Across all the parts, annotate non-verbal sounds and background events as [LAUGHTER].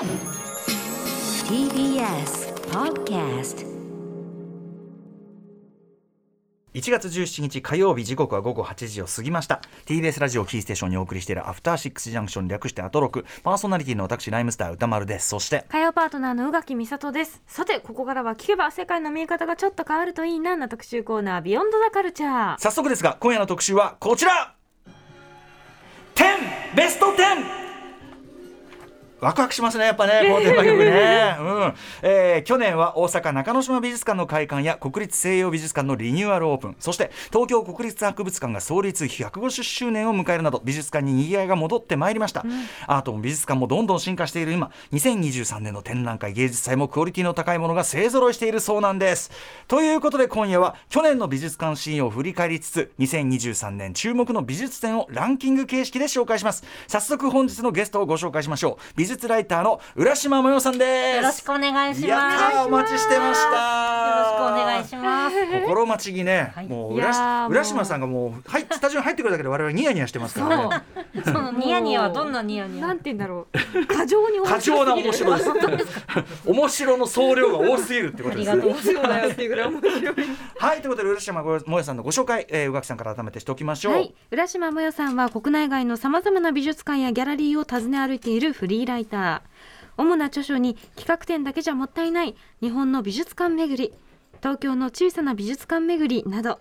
TBS Podcast 1月17日火曜日時刻は午後8時を過ぎました。TBS ラジオキーステーションにお送りしているアフターシックスジャンクション略してアトロク。パーソナリティの私ライムスター歌丸です。そして火曜パートナーの宇垣美里です。さてここからは聞けば世界の見え方がちょっと変わるといいなな特集コーナービヨンドザカルチャー早速ですが今夜の特集はこちら。10ベスト 10! ワクワクしますねやっぱね [LAUGHS] このテーマ曲ね、うん。えー去年は大阪中之島美術館の開館や国立西洋美術館のリニューアルオープン。そして東京国立博物館が創立150周年を迎えるなど美術館に賑わいが戻ってまいりました、アートも美術館もどんどん進化している今2023年の展覧会芸術祭もクオリティの高いものが勢ぞろいしているそうなんです。ということで今夜は去年の美術館シーンを振り返りつつ2023年注目の美術展をランキング形式で紹介します。早速本日のゲストをご紹介しましょう。美術ライターの浦島もよさんです。よろしくお願いします。やったーお待ちしてました。よろしくお願いします。心待ちにね、はい。もう浦浦島さんがもうはいスタジオに入ってくるだけで我々ニヤニヤしてますからね。そのニヤニヤはどんなニヤニヤ？なんて言うんだろう。過剰に面過剰な面白です。面白の総量が多すぎるってことです。ありがとうございそうだよっていうぐらい面白い。はいということで浦島もよさんのご紹介、えー、宇垣さんから改めてしておきましょう、はい、浦島もよさんは国内外のさまざまな美術館やギャラリーを訪ね歩いているフリーライター主な著書に企画展だけじゃもったいない日本の美術館巡り東京の小さな美術館巡りなど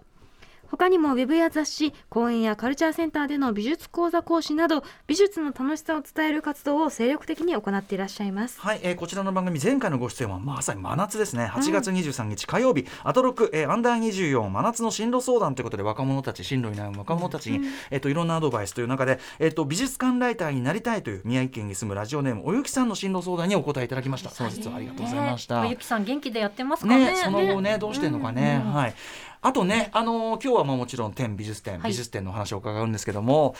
他にもウェブや雑誌講演やカルチャーセンターでの美術講座講師など美術の楽しさを伝える活動を精力的に行っていらっしゃいます。はい、えーこちらの番組前回のご出演はまさに真夏ですね。8月23日火曜日、アトロク、えーアンダー24真夏の進路相談ということで若者たち進路に悩む若者たちに、えっといろんなアドバイスという中で、えっと美術館ライターになりたいという宮城県に住むラジオネームおゆきさんの進路相談にお答えいただきました。その実はありがとうございました、ねゆきさん元気でやってますかね。ね、その後ねどうしてんのかね、はいあとねあのー今日はまあもちろん展美術展、はい。美術展の話を伺うんですけども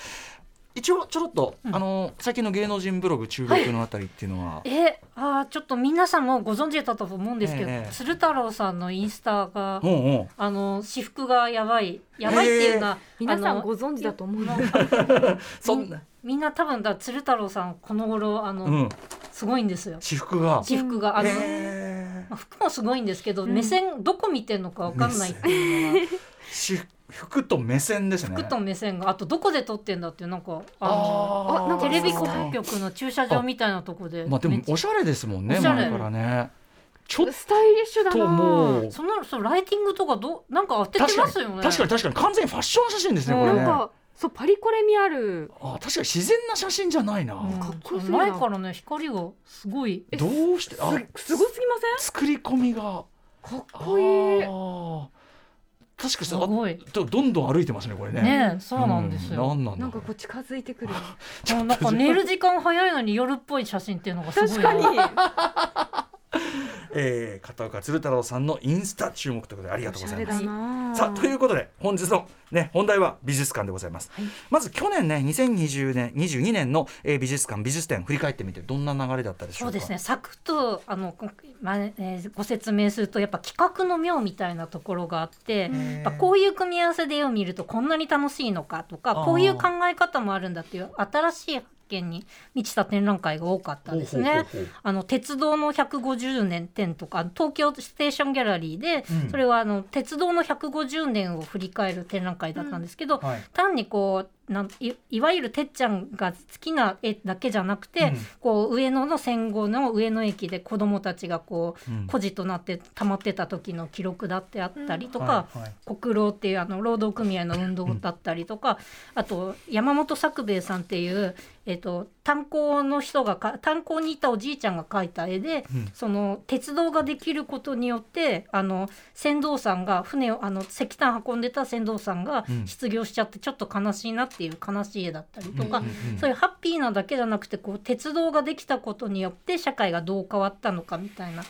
一応ちょろっと、あのー最近の芸能人ブログ中国のあたりっていうのは、え、あーちょっと皆さんもご存知だったと思うんですけど、ええ。鶴太郎さんのインスタが、うんう。んあの私服がやばいやばいっていうのは、皆さあのんご存知だと思うんで [LAUGHS] そんな、みんな多分だ鶴太郎さんこの頃あの、うん、すごいんですよ。私服が？私服が。あの、へまあ服もすごいんですけど、うん。目線どこ見てんのかわかんないっていうのが。服と目線ですね。服と目線が。あとどこで撮ってんだっていうなんかあのあー。あなんかテレビ局の駐車場みたいなとこで。まあでもおしゃれですもんねおしゃれ。前からね。ちょっスタイリッシュだな。ともう。そのそのライティングとかどうなんか当ててますよね。確かに確かに。完全にファッション写真ですねこれね。なんかそうパリコレ味ある。あ確かに自然な写真じゃないな、うん。かっこよす前からね光がすごい。どうして？あすすごすぎま作り込みが。せんかっこいい。あー。確かすにあごい。どどんどん歩いてますねこれね。ねえそうなんですよ、うん、なんなんだなんかこう近づいてくる。[LAUGHS] もうなんか寝る時間早いのに夜っぽい写真っていうのがすごい。確かにえー、片岡鶴太郎さんのインスタ注目ということでありがとうございます。さあということで本日の、ね、本題は美術館でございます、はい。まず去年ね2020年22年の、えー美術館美術展振り返ってみてどんな流れだったでしょか？そううですね。サクッとあの、こまあえーご説明するとやっぱ企画の妙みたいなところがあってやっぱこういう組み合わせで絵を見るとこんなに楽しいのかとかこういう考え方もあるんだっていう新しい発見に満ちた展覧会が多かったですね。あの鉄道の150年展とか東京ステーションギャラリーで、うん。それはあの鉄道の150年を振り返る展覧会だったんですけど、はい。単にこうなんいいわゆるてっちゃんが好きな絵だけじゃなくて、うん。こう上野の戦後の上野駅で子どもたちがこう、うん。孤児となって溜まってた時の記録だってあったりとか、はいはい。国労っていうあの労働組合の運動だったりとか、あと山本作兵衛さんっていう、えっと炭鉱の人がか炭鉱にいたおじいちゃんが描いた絵で、うん。その鉄道ができることによってあの船頭さんが船をあの石炭運んでた船頭さんがうん。失業しちゃってちょっと悲しいなっていう悲しい絵だったりとか、うんうんうんそういうハッピーなだけじゃなくてこう鉄道ができたことによって社会がどう変わったのかみたいな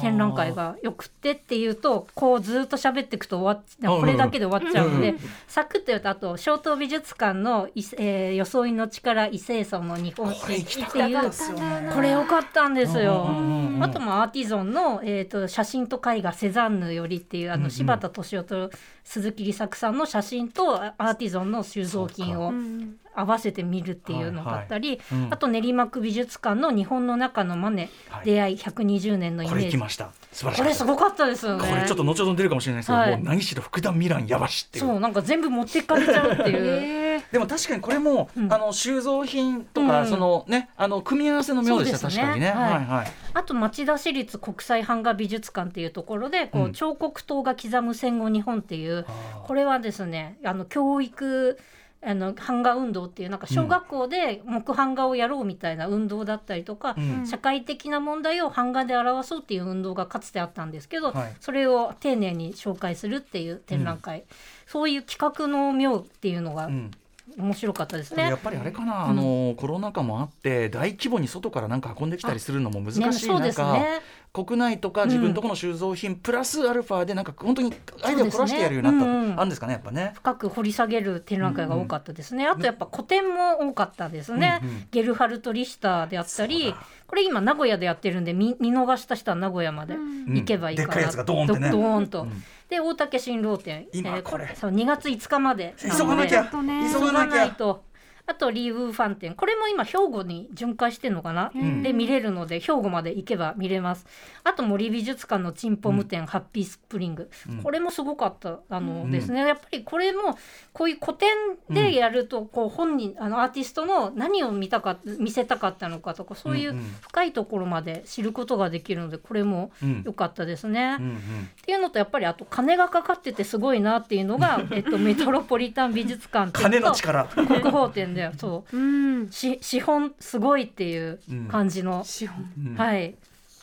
展覧会がよくってっていうとこうずっと喋っていくと終わっう。んこれだけで終わっちゃうので、うんサクッと言うとあと小東美術館のい、えー装いの力異性清楚の日本っていう。これ良かったんですよ。うんうんうんあともアーティゾンの、えー、と写真と絵画セザンヌよりっていうあの柴田敏夫と鈴木梨作さんの写真とアーティゾンの収蔵品をうん合わせて見るっていうのがあったり、はいはい。うん。あと練馬区美術館の日本の中のマネ、はい。出会い120年のイこメージ。れ行きました。素晴らしこかった。れすごかったですよね。これちょっと後ほど出るかもしれないですけど、はい。もう何しろ福田ミランやばしっていう。そうなんか全部持っていかれちゃうっていう。[LAUGHS] えーでも確かにこれも、うん。あの収蔵品とか、うん。そのねあの組み合わせの妙でした、ね。確かにね、はい。はいはい。あと町田市立国際版画美術館っていうところでこう、うん。彫刻刀が刻む戦後日本っていうこれはですねあの教育あの版画運動っていうなんか小学校で木版画をやろうみたいな運動だったりとか、うん。社会的な問題を版画で表そうっていう運動がかつてあったんですけど、はい。それを丁寧に紹介するっていう展覧会、そういう企画の妙っていうのがうん面白かったですねやっ。ぱりあれかな、あのコロナ禍もあって大規模に外からなんか運んできたりするのも難しい中、ね。国内とか自分とこの収蔵品、プラスアルファでなんか本当にアイデアを凝らしてやるようになった、ねうんうんあるんですかねやっぱね。深く掘り下げる展覧会が多かったですね。あとやっぱ古典も多かったですね。うんうんゲルハルト・リヒターであったり、これ今名古屋でやってるんで見見逃した人は名古屋までうん行けばいいかな。でっかいやつがドーンってねドドーンと。うんで大竹新郎店、今これそう2月5日まで急がなきゃ急急ががなきゃ。ないと。あとリー・ウーファン店これも今兵庫に巡回してるのかな、ん。で見れるので兵庫まで行けば見れます。あと森美術館のチンポム店、ハッピースプリング、うん。これもすごかったあの、うんですね。やっぱりこれもこういう古典でやると、こう本人あのアーティストの何を見たか見せたかったのかとかそういううんうん。深いところまで知ることができるのでこれもうん。良かったですね。うんうん。っていうのとやっぱりあと金がかかっててすごいなっていうのが、[LAUGHS] えっと、メトロポリタン美術館と金の力。国宝展でそう。うん。し資本すごいっていう感じの、資本。うん。はい。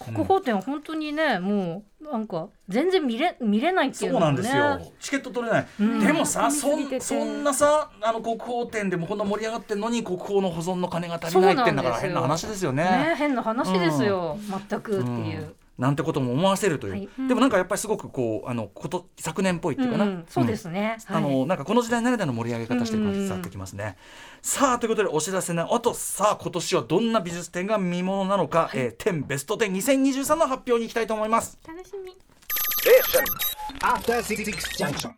国宝展は本当にねもうなんか全然見れ見れないってそいううのもね。なんですよ。チケット取れない。うん。でもさ、そそんなさ、あの国宝展でもこんな盛り上がってんのに国宝の保存の金が足りないってんだから変な話ですよね。ね。変な話ですよ、全くっていう、うんなんてことも思わせるという、はい。でもなんかやっぱりすごくこうあのこと昨年っぽいっていうかな、うんうん。そうですね、あのなんかこの時代ならではの盛り上げ方してる感じうん伝わってきますね。さあということでお知らせねあとさあ今年はどんな美術展が見ものなのか、えー、10ベスト10 2023の発表に行きたいと思います。楽しみ。After Six Junction.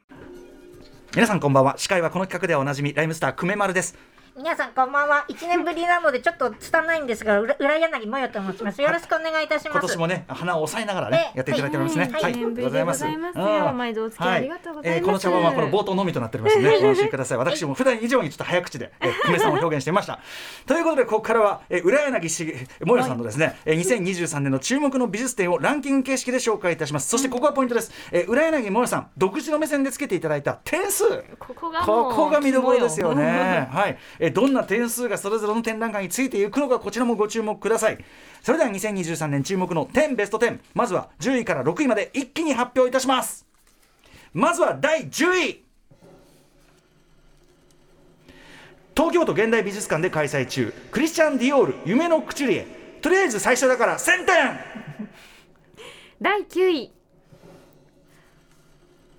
皆さんこんばんは。司会はこの企画ではおなじみライムスター久米丸です。皆さんこんばんは。1年ぶりなのでちょっと拙いんですが裏裏柳もよと申します。よろしくお願いいたします。今年もね花を押さえながらね、ねやっていただいておりますね。はい。ございますよ。毎度お付き合いありがとうございます。えーこの茶碗はこの冒頭のみとなっておりますのでご安心ください。私も普段以上にちょっと早口で、えー、久米さんを表現していました。[LAUGHS] ということでここからは、えー、浦柳しもよさんのですね、えー、2023年の注目の美術展をランキング形式で紹介いたします。そしてここがポイントです。えー、浦柳もよさん独自の目線でつけていただいた点数。ここがもうここが見どころですよね。はい、えどんな点数がそれぞれの展覧会についていくのかこちらもご注目ください。それでは2023年注目の10ベスト10まずは10位から6位まで一気に発表いたします。まずは第10位。東京都現代美術館で開催中。クリスチャン・ディオール夢のクチュリエとりあえず最初だから1000点。第9位。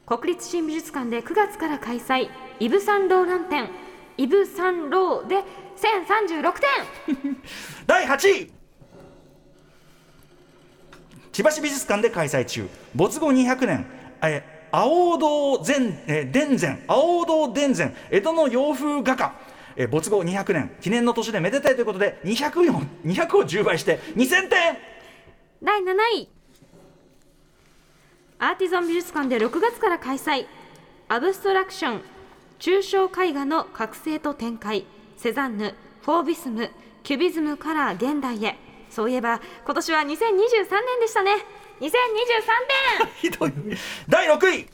国立新美術館で9月から開催。イブ・サンローラン展。イブ・サンローで1036点。[LAUGHS] 第8位。千葉市美術館で開催中。没後200年。え青堂前え伝前青堂伝前江戸の洋風画家。え没後200年。記念の年でめでたいということで200を ,200 を10倍して2000点。第7位。アーティゾン美術館で6月から開催。アブストラクション抽象絵画の覚醒と展開セザンヌフォービスムキュビズムから現代へ。そういえば今年は2023年でしたね。2023点 [LAUGHS] ひどい。第6位。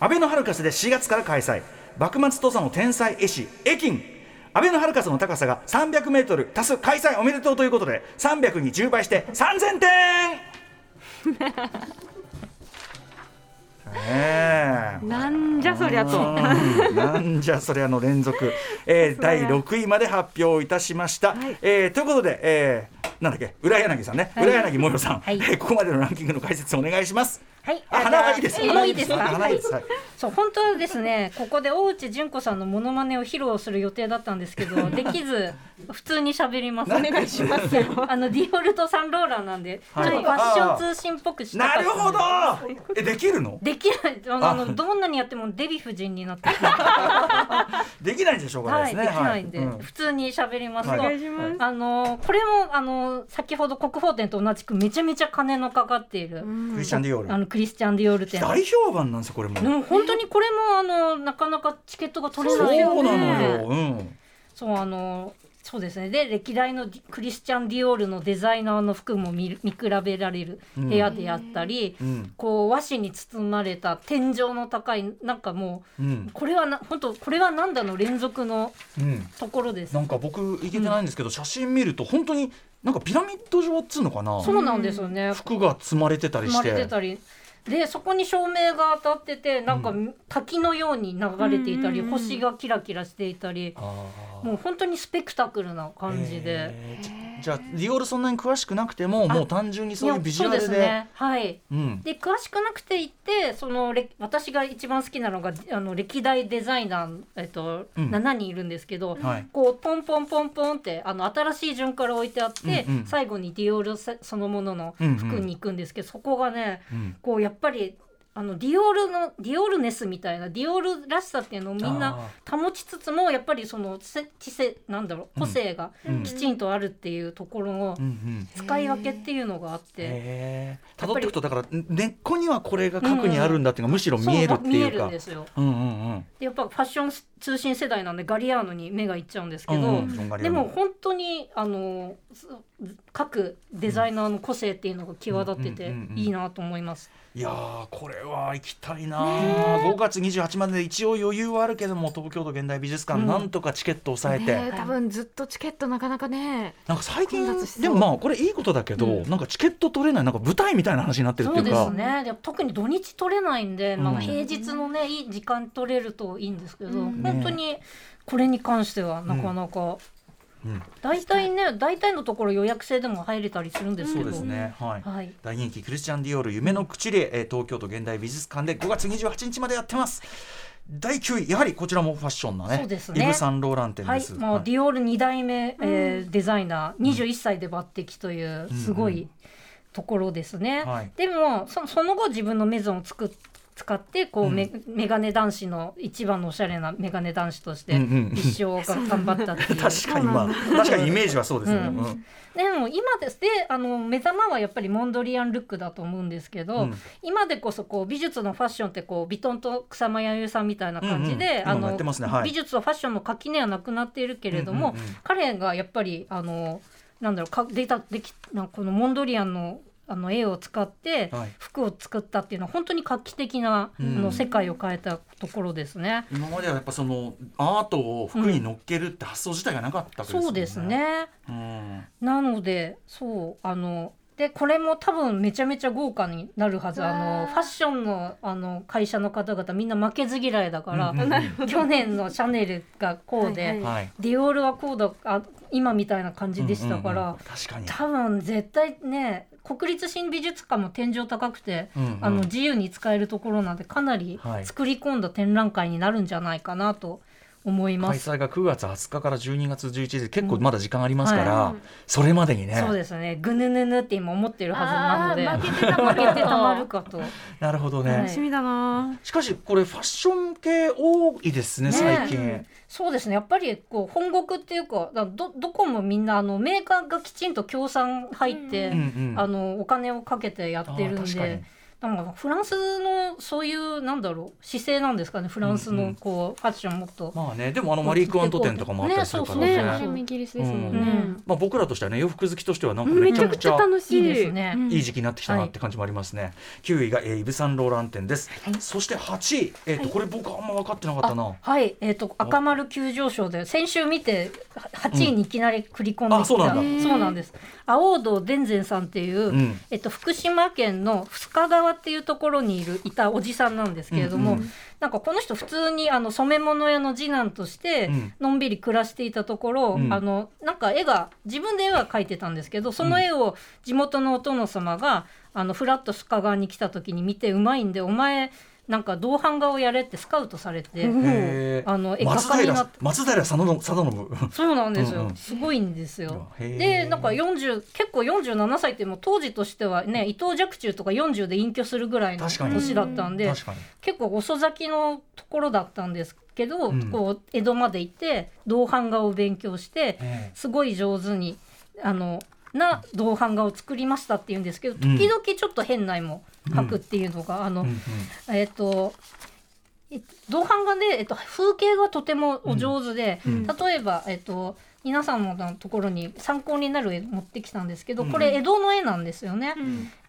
アベノハルカスで4月から開催。幕末土佐の天才絵師エキン。アベノハルカスの高さが300メートル足す開催おめでとうということで300に10倍して3000点 [LAUGHS] ねえ。なんじゃそりゃと。うん。なんじゃそりゃの連続、えー、第6位まで発表いたしました、はい。えーということで、えーなんだっけ？浦柳さんね、はい。浦柳もよさん、はい。えーここまでのランキングの解説お願いします。はい。あ花はいいですじゃあもういいですか？花いいです、はい、そう本当はですねここで大内純子さんのモノマネを披露する予定だったんですけど [LAUGHS] できず普通に喋ります。お願いしますあのディオールとサンローランなんで、はい。ちょっとファッション通信っぽくしたかったんでなるほど。えできるの？できない。あのあ。のどんなにやってもデヴィ夫人になって [LAUGHS] できないんでしょうがないはい、ですね。できないんで、はうん。普通に喋ります。と、はい。お願いします。あのこれもあの先ほど国宝展と同じくめちゃめちゃ金のかかっている、クリスチャン・ディオールあのクリスチャン・ディオール展。大評判なんですよこれもでも本当にこれもあのなかなかチケットが取れそうないよなね。のよ。うん。そうあのそうですね。で歴代のクリスチャン・ディオールのデザイナーの服も見る見比べられる部屋であったり、うん。こう和紙に包まれた天井の高いなんかもううん。これはな本当これはなんだの連続のうん。ところです。なんか僕行けてないんですけど、写真見ると本当になんかピラミッド状っつうのかな。そうなんですよね。服が積まれてたりして。れてたりでそこに照明が当たっててなんか滝のように流れていたり、うん。星がキラキラしていたり、もう本当にスペクタクルな感じで。えーじじゃあディオールそんなに詳しくなくてももう単純にそういうビジュアルで。そうですね。はい。うん。で詳しくなくていってそのれ私が一番好きなのがあの歴代デザイナー、えっとうん。7人いるんですけど、はい。こうポンポンポンポンってあの新しい順から置いてあって、うんうん。最後にディオールそそのものの服に行くんですけど、そこがねうん。こうやっぱりあのディオールのディオールネスみたいなディオールらしさっていうのをみんな保ちつつもやっぱりそのせ知性なんだろう個性がうん。きちんとあるっていうところの使い分けっていうのがあって。へえ辿っていくとだから根っこにはこれが核にあるんだっていうのがむしろ見えるってそう見えいうかるんですよ。うんうんうん。でやっぱファッション通信世代なんでガリアーノに目がいっちゃうんですけど、うん。でも本当にあのす各デザイナーの個性っていうのが際立ってていいなと思います。いやーこれは行きたいなー。5月28までで一応余裕はあるけども東京都現代美術館、うん。なんとかチケットを抑えて、ね多分ずっとチケットなかなかね。なんか最近でもまあこれいいことだけど、うん。なんかチケット取れないなんか舞台みたいな話になってるってそうでいうかすね。で特に土日取れないんで、まあ、うん平日のねいい時間取れるといいんですけど、うん。本当にこれに関してはなかなか、うん大体ね大体のところ予約制でも入れたりするんですけど、そうですね。はい、はい。大人気クリスチャン・ディオール夢の口で、えー東京都現代美術館で5月28日までやってます。第9位やはりこちらもファッションなね。そうですね。イヴ・サンローラン店です、、はい。もうディオール2代目、えーデザイナー。21歳で抜擢というすごいところですね。はい。でもそその後自分のメゾンを作っ使ってこう、うん。メメガネ男子の一番のおしゃれなメガネ男子として一生が頑張ったっていう。[LAUGHS] 確かにまあ確かにイメージはそうですよね、うん。うん。でも今ですであの目玉はやっぱりモンドリアンルックだと思うんですけど、うん。今でこそこう美術のファッションってこうビトンと草間彌生さんみたいな感じで、あうんうん。今もやってますね。はい。美術とファッションの垣根はなくなっているけれども、うんうんうん。彼がやっぱりあのなんだろうかでたできなこのモンドリアンのあの絵を使ってはい。服を作ったっていうのは本当に画期的な、うん。あの世界を変えたところですね。今まではやっぱそのアートを服に乗っけるって発想自体がなかったわけですよね、そうですね。うん。なのでそうあのでこれも多分めちゃめちゃ豪華になるはず。あのファッションのあの会社の方々みんな負けず嫌いだから、うん。うんうん去年のシャネルがこうで、はいはいはい。ディオールはこうだあ今みたいな感じでしたから、うんうんうん。確かに。多分絶対ね国立新美術館も天井高くて、うんうん。あの自由に使えるところなんでかなりはい。作り込んだ展覧会になるんじゃないかなと思います。開催が9月20日から12月11日で結構まだ時間ありますから、はい。それまでにね。そうですね。ぐぬぬぬって今思ってるはずなので。負けてたまる負けてたまるかと。なるほどね、はい。楽しみだな。しかしこれファッション系多いですねね最近、そうですね。やっぱりこう本国っていうかだどどこもみんなあのメーカーがきちんと協賛入って、うんうんあのお金をかけてやってるんあー確かにで。なんかフランスのそういうなんだろう姿勢なんですかねフランスうんうん。のこうファッションもっと、まあねでもあのマリー・クワント店とかもあったりするからね。ねそうそうね、イギリスですもんね、うん。まあ、僕らとしてはね洋服好きとしてはなんかめちゃくちゃ楽しい。いいですね。うん。いい時期になってきたなって感じもありますね、9位が、えーイヴ・サンローラン店です、そして8位、えーとこれ僕あんま分かってなかったな、はい。えっ、と赤丸急上昇で先週見て8位にいきなり繰り込んできた、うんあそうなんだ。そうなんです。青堂伝前さんっていう、うん。えっと、福島県の深川っていうところにいるいたおじさんなんですけれども、うんうん。なんかこの人普通にあの染め物屋の次男としてうん。のんびり暮らしていたところ、うん。あのなんか絵が自分で絵は描いてたんですけどその絵を地元のお殿様があのフラッと深川に来た時に見てうまいんでお前なんか銅版画をやれってスカウトされて、あの絵画松平家になって。松平定信定信。そうなんですよ、うん。うんすごいんですよ。でなんか40結構47歳ってもう当時としてはね伊藤若冲とか40で隠居するぐらいの年だったんで結構遅咲きのところだったんですけど、うん。こう江戸まで行って銅版画を勉強してえ。すごい上手にあのな銅版画を作りましたっていうんですけどうん。時々ちょっと変な絵も描くっていうのが、あの、うんうん。えっ、とえっと銅版画で、えっと、風景がとてもお上手で、うん。例えば、えっと、皆さんのところに参考になる絵持ってきたんですけど、うん。これ江戸の絵なんですよね。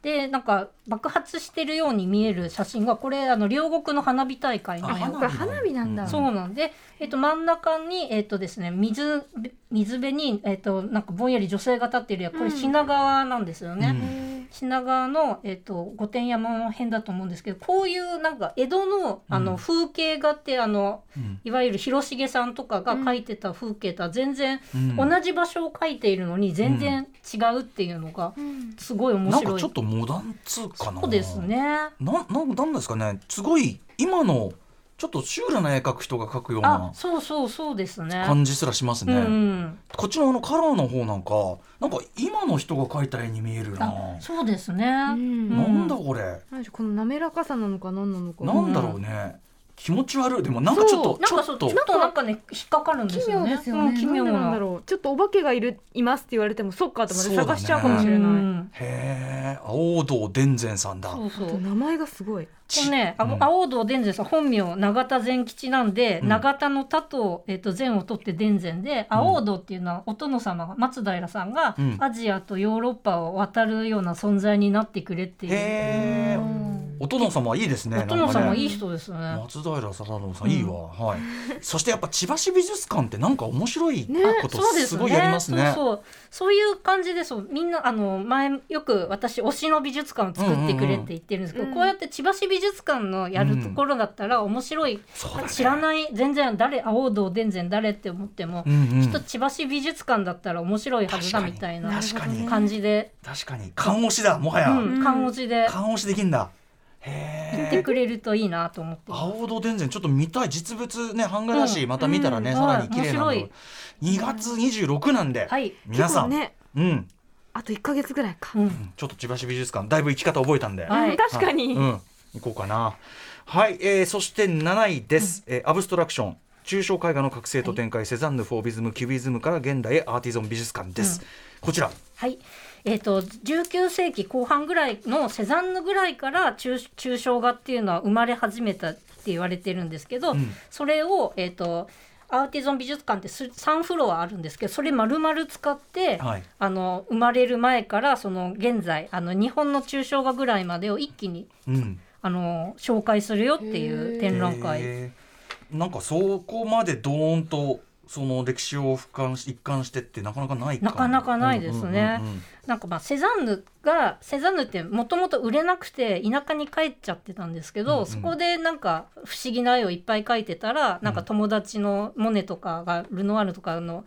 うんでなんか爆発してるように見える写真がこれあの両国の花火大会の花火なんだ。そうなんで、えっと、真ん中に、えっとですね、水水辺に、えっと、なんかぼんやり女性が立っているやこれ品川なんですよね。うん。品川の、えっと、御殿山の辺だと思うんですけどこういうなんか江戸のあの、うん。風景画ってあのうん。いわゆる広重さんとかが描いてた風景とは全然、うん。同じ場所を描いているのに全然違うっていうのがうん。すごい面白い。なんかちょっとモダン通かな。そうですね。ななんなんですかね。すごい今のちょっとシュールな絵描く人が描くようあなそうそうそうですね。感じすらしますね、うんうん、こっちのあのカラーの方なんかなんか今の人が描いた絵に見えるな、あそうですね。うん。なんだこれ、この滑らかさなのか何なのか。なんだろうね気持ち悪い。でもなんかちょっとなんかそうちょちょっとっとなんかね引っかかるんです奇よね。妙ですよね、うん奇妙な。んでなんだな。ろう。ちょっとお化けがいるいますって言われてもそっかと思って探しちゃうかもしれない、うん。へえ青堂伝前さんだ。そうそう。名前がすごい。これね、あうん。青堂伝前さん本名永田善吉なんで、うん。永田の田と,、えっと善を取って伝前で、青堂っていうのはお殿様が松平さんが、うん。アジアとヨーロッパを渡るような存在になってくれっていう。お殿様いいですねお殿様いい人人ですね。松平定信さんいいわ、はい。そしてやっぱ千葉市美術館ってなんか面白いねことすごいやりますね。そうそうそういう感じでそうみんなあの前よく私推しの美術館を作ってくれって言ってるんですけど、こうやって千葉市美術館のやるところだったら面白い、知らない全然誰青堂伝前誰って思っても、きっと千葉市美術館だったら面白いはずだみたいな確かに。感じで、確かに。勘押しだもはや、うん、勘押しで。勘押しできんだ言っへえてくれるといいなと思って。青堂伝前ちょっと見たい。実物ね版画だし、また見たらね、うん。さらに綺麗なの。はい。面2月26なんで、はい、皆さん、ね。うん、あと1か月ぐらいか、うん。ちょっと千葉市美術館。だいぶ行き方覚えたんで、確かに、うん、行こうかな。はい、えー、そして7位です、えーアブストラクション。抽象絵画の覚醒と展開、セザンヌ・フォービズム・キュビズムから現代へアーティゾン美術館です。こちら、はい。えー、と19世紀後半ぐらいのセザンヌぐらいから抽抽象画っていうのは生まれ始めたって言われてるんですけど、うん。それを、えー、とアーティゾン美術館ってす3フロアあるんですけどそれ丸々使って、はい。あの生まれる前からその現在あの日本の抽象画ぐらいまでを一気にうん、あの紹介するよっていう展覧会。えー。なんかそこまでドーンとその歴史を俯瞰し一貫してってなかなかないかなかなかないですね。うんうんうんうん。なんかまあセザンヌがセザンヌってもともと売れなくて田舎に帰っちゃってたんですけど、うんうん。そこでなんか不思議な絵をいっぱい描いてたら、なんか友達のモネとかがルノワールとかの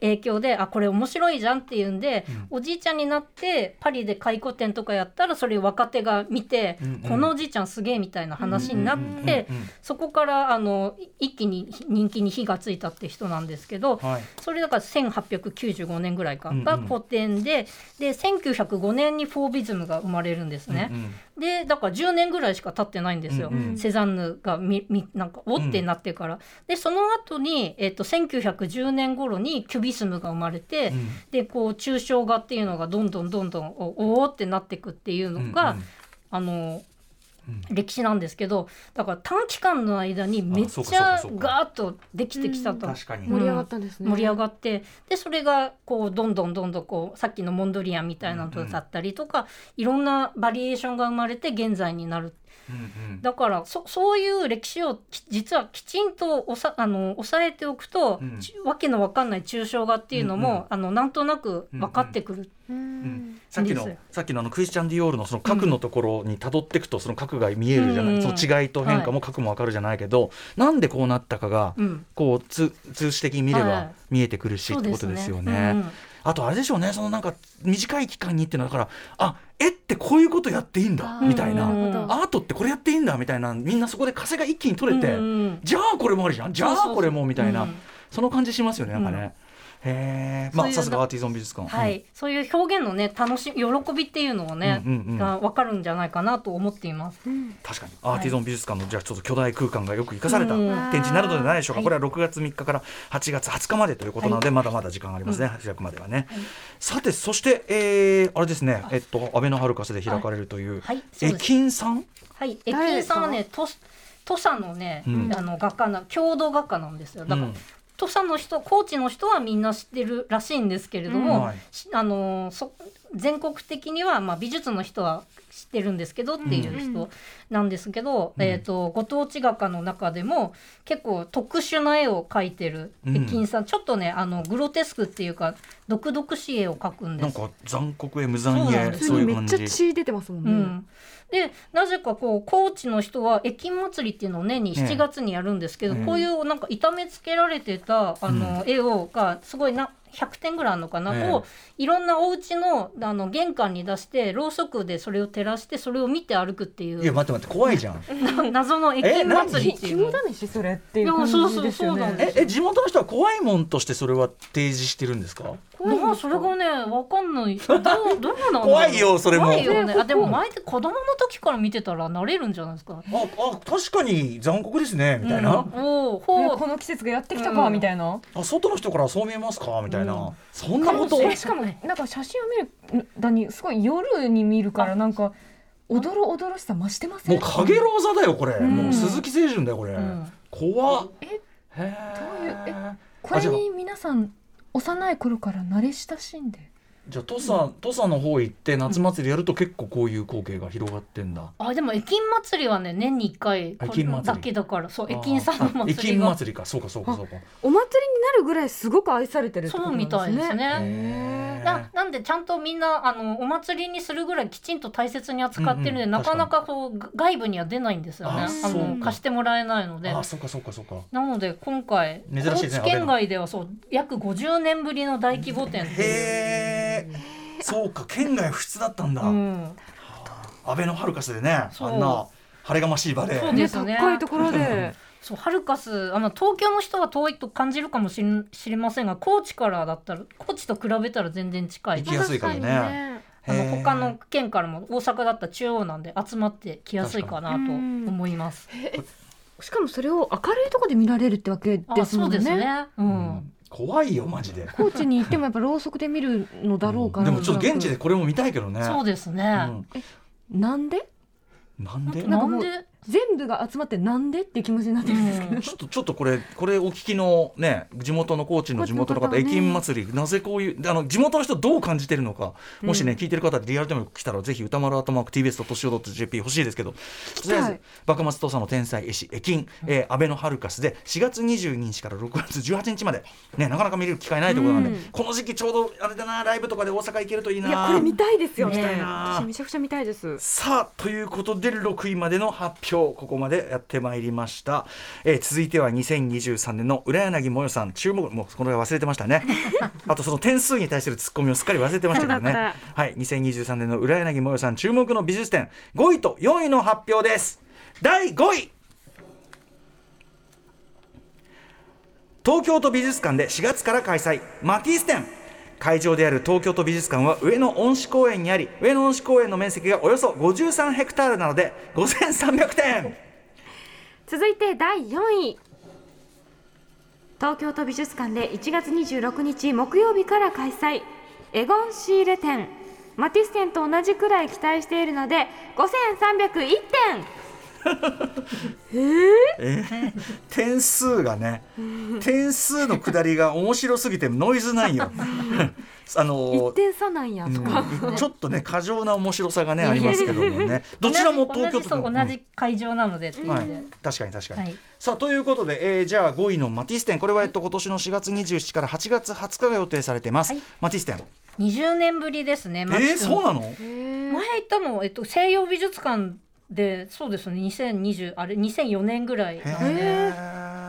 影響であこれ面白いじゃんっていうんで、おじいちゃんになってパリで回顧展とかやったらそれを若手が見て、うんうん。このおじいちゃんすげえみたいな話になって、うんうんうんそこからあの一気に人気に火がついたって人なんですけど、はい。それだから1895年ぐらいかうんうん。が古典で、で1905年にフォービズムが生まれるんですね。うんうんでだから10年ぐらいしか経ってないんですよ、うんうん。セザンヌがみみなんかおってなってから。でその後にえっと1910年頃にキュビスムが生まれて、うん。でこう抽象画っていうのがどんどんどんどんおおーってなっていくっていうのが、うんうん。あのうん歴史なんですけどだから短期間の間にめっちゃガーッとできてきたと。確かに、盛り上がったんですね、盛り上がってでそれがこうどんどんどんどんこうさっきのモンドリアンみたいなのだったりとか、いろんなバリエーションが生まれて現在になるうんうん。だからそそういう歴史をき実はきちんとおさあの抑えておくと、うん。ちわけのわかんない抽象画っていうのも、うんうん。あのなんとなく分かってくる、うん。さっきのさっきのあのクリスチャン・ディオールのその核のところに辿っていくとその核が見えるじゃない、うんその違いと変化も核もわかるじゃないけど、なんでこうなったかが、うん。こう通通知的に見ればはい。見えてくるし、ってことですよね。うん。あとあれでしょうねそのなんか短い期間にっていうのはだからあ絵ってこういうことやっていいんだみたいな。アートってこれやっていいんだみたいなみんなそこで風が一気に取れて、じゃあこれもあるじゃん。じゃあこれもみたいな、うん。その感じしますよねなんかね。へえまそういうあさすがアーティゾン美術館。はい、そういう表現のね楽しみ喜びっていうのをね、うんうんうん。が分かるんじゃないかなと思っています。確かに。アーティゾン美術館のじゃあちょっと巨大空間がよく生かされたうん。展示になるのではないでしょうか、はい。これは6月3日から8月20日までということなので、まだまだ時間がありますね、開くまではね、さてそして、えー、あれですね。えっと安倍のハルカスで開かれるという、はい。駅員さん？はい、駅員さんはね都土佐のね、うん。あの画家な郷土画家なんですよ。だから、うん土佐の人高知の人はみんな知ってるらしいんですけれども、うん。はい。しあのそ全国的には、まあ、美術の人は知ってるんですけどっていう人なんですけど、うん。えー、とご当地画家の中でも結構特殊な絵を描いてる駅員さん、ちょっとねあのグロテスクっていうか毒々しい絵を描くんです。なんか残酷へ無残へそうなんです。そういうめっちゃ感じ血出てますもんね、うん、でなぜかこう高知の人は駅員祭りっていうのを年にええ。7月にやるんですけど、ええ。こういうなんか痛めつけられてたあの、絵をがすごいな100点ぐらいあるのかな、ええ。をいろんなお家のあの玄関に出してろうそくでそれを照らしてそれを見て歩くっていいうや待って待って怖いじゃん。な謎の駅員祭りっていうの。肝試しそれっていいうや感そうそうじですよね。そうなんでええ地元の人は怖いもんとしてそれは提示してるんですか？まあそれがねわかんない。どう [LAUGHS] どうなん怖いよそれも。怖いよね。ねあでも前で子供の時から見てたら慣れるんじゃないですか？ああ確かに残酷ですねみたいな、うん。おーほう。えこの季節がやってきたか、うん。みたいな。あ外の人からそう見えますか？みたいな、うん。そんなこと。えしかもなんか写真を見るだにすごい夜に見るからなんかおどろおどろしさ増してません？もう影ローザだよこれ、ん。もう鈴木清純だよこれ、ん。怖っ。えういうええこれに皆さん幼い頃から慣れ親しんで？じゃあ土佐土佐の方行って夏祭りやると結構こういう光景が広がってんだ、あでも駅員祭りはね年に1回駅員祭り。だけだからそう駅員さんの祭りが祭りか。そうかそうかそうか。お祭りになるぐらいすごく愛されてるってことそうみたいですね。へななんでちゃんとみんなあのお祭りにするぐらいきちんと大切に扱ってるので、うんうんなかなかこうが外部には出ないんですよね。あの貸してもらえないので。あそうかそうかそうか。なので今回珍しいですね高知県外ではそう約50年ぶりの大規模展っていう、へえそうか県外不出だったんだ、うん、安倍のハルカスでねあんな晴れがましい場で。そうですね。高いところで [LAUGHS] そうハルカスあの東京の人は遠いと感じるかもしれ知れませんが高知からだったら高知と比べたら全然近い。行きやすいかもね。あの他の県からも大阪だったら中央なんで集まってきやすいかなと思います。しかもそれを明るいところで見られるってわけあですもね。そうんですね。う。うん。ん怖いよマジで。高知に行ってもやっぱろうそくで見るのだろうから、でもちょっと現地でこれも見たいけどね。そうですうね。んなんで？なんで？なんかもうなんで？全部が集まってなんでって気持ちになってるんですけど、ちょっとちょっとこれこれお聞きのね地元の高知の地元の方ね駅員祭りなぜこういうあの地元の人どう感じてるのかもしね、聞いてる方でリアルタイム来たらぜひ歌丸アートマーク TBS.CO.JP 欲しいですけど。とりあえず幕末土佐の天才絵師駅員、えー、安倍のハルカスで4月22日から6月18日まで。ねなかなか見れる機会ないところなんで、うん。この時期ちょうどあれだなライブとかで大阪行けるといいな。いやこれ見たいですよ見たいな。私めちゃくちゃ見たいです。さあということで6位までの発表ここまでやってまいりました、えー続いては2023年の浦柳もよさん。注目もうこれ忘れてましたね。[LAUGHS] あとその点数に対するツッコミをすっかり忘れてましたけどね [LAUGHS] はい。2023年の浦柳もよさん注目の美術展。5位と4位の発表です。第5位。東京都美術館で4月から開催。マティス展会場である東京都美術館は上野恩賜公園にあり上野恩賜公園の面積がおよそ53ヘクタールなので5300点。続いて第4位。東京都美術館で1月26日木曜日から開催。エゴンシーレ展。マティス展と同じくらい期待しているので5301点。[LAUGHS] [LAUGHS] 点数がね点数の下りが面白すぎてノイズないよ。[LAUGHS] あの1点差なんやとか、うんちょっとね過剰な面白さがねありますけどもね。どちらも東京同じそう都同じ会場なのでうはい。確かに確かに、はい。さあということで、えーじゃあ5位のマティス展これは、えっと、今年の4月27から8月20日が予定されています、はい。マティス展20年ぶりですね。えー、そうなの？前行ったの、えっと、西洋美術館でそうですね。2020あれ2004年ぐらいなんで。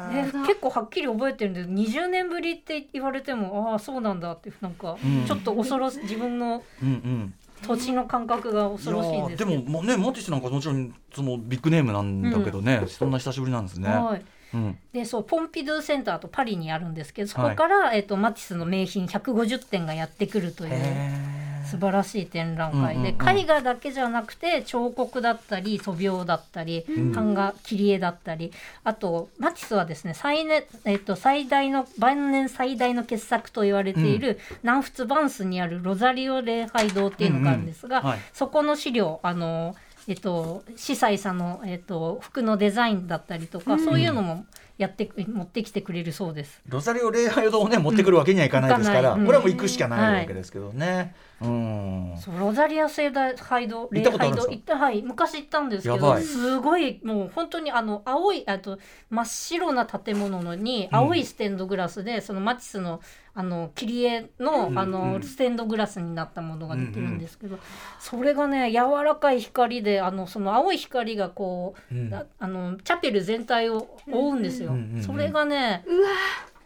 ね、結構はっきり覚えてるんで20年ぶりって言われてもああそうなんだってなんかうん。ちょっと恐ろしい自分のうんうん。土地の感覚が恐ろしいんですけど。やーでももうねモティスなんかもちろんそのビッグネームなんだけどね、そんな久しぶりなんですね。はい。うん、でそうポンピドゥセンターとパリにあるんですけどそはい。こから、えっとマティスの名品150点がやってくるという。へ素晴らしい展覧会。で、絵画だけじゃなくて彫刻だったり素描だったり、ん。版画切り絵だったり。あとマティスはですね最,、ねえっと最大の晩年最大の傑作と言われている、南仏バンスにあるロザリオ礼拝堂っていうのがあるんですが、そこの資料あのえっと、司祭さんの、えっと、服のデザインだったりとか、そういうのもやって持ってきてくれるそうです。ロザリオ礼拝堂をね持ってくるわけにはいかないですから、うん。これはもう行くしかないわけですけどね。うん。そうロザリア聖礼拝堂礼拝堂行ったはい昔行ったんですけどすごいもう本当にあの青いあと真っ白な建物のに青いステンドグラスで、そのマティスのあの切り絵の,、あのステンドグラスになったものが出てるんですけど、それがね柔らかい光であのその青い光がこう、うん。ああのチャペル全体を覆うんですよ。それがねうわ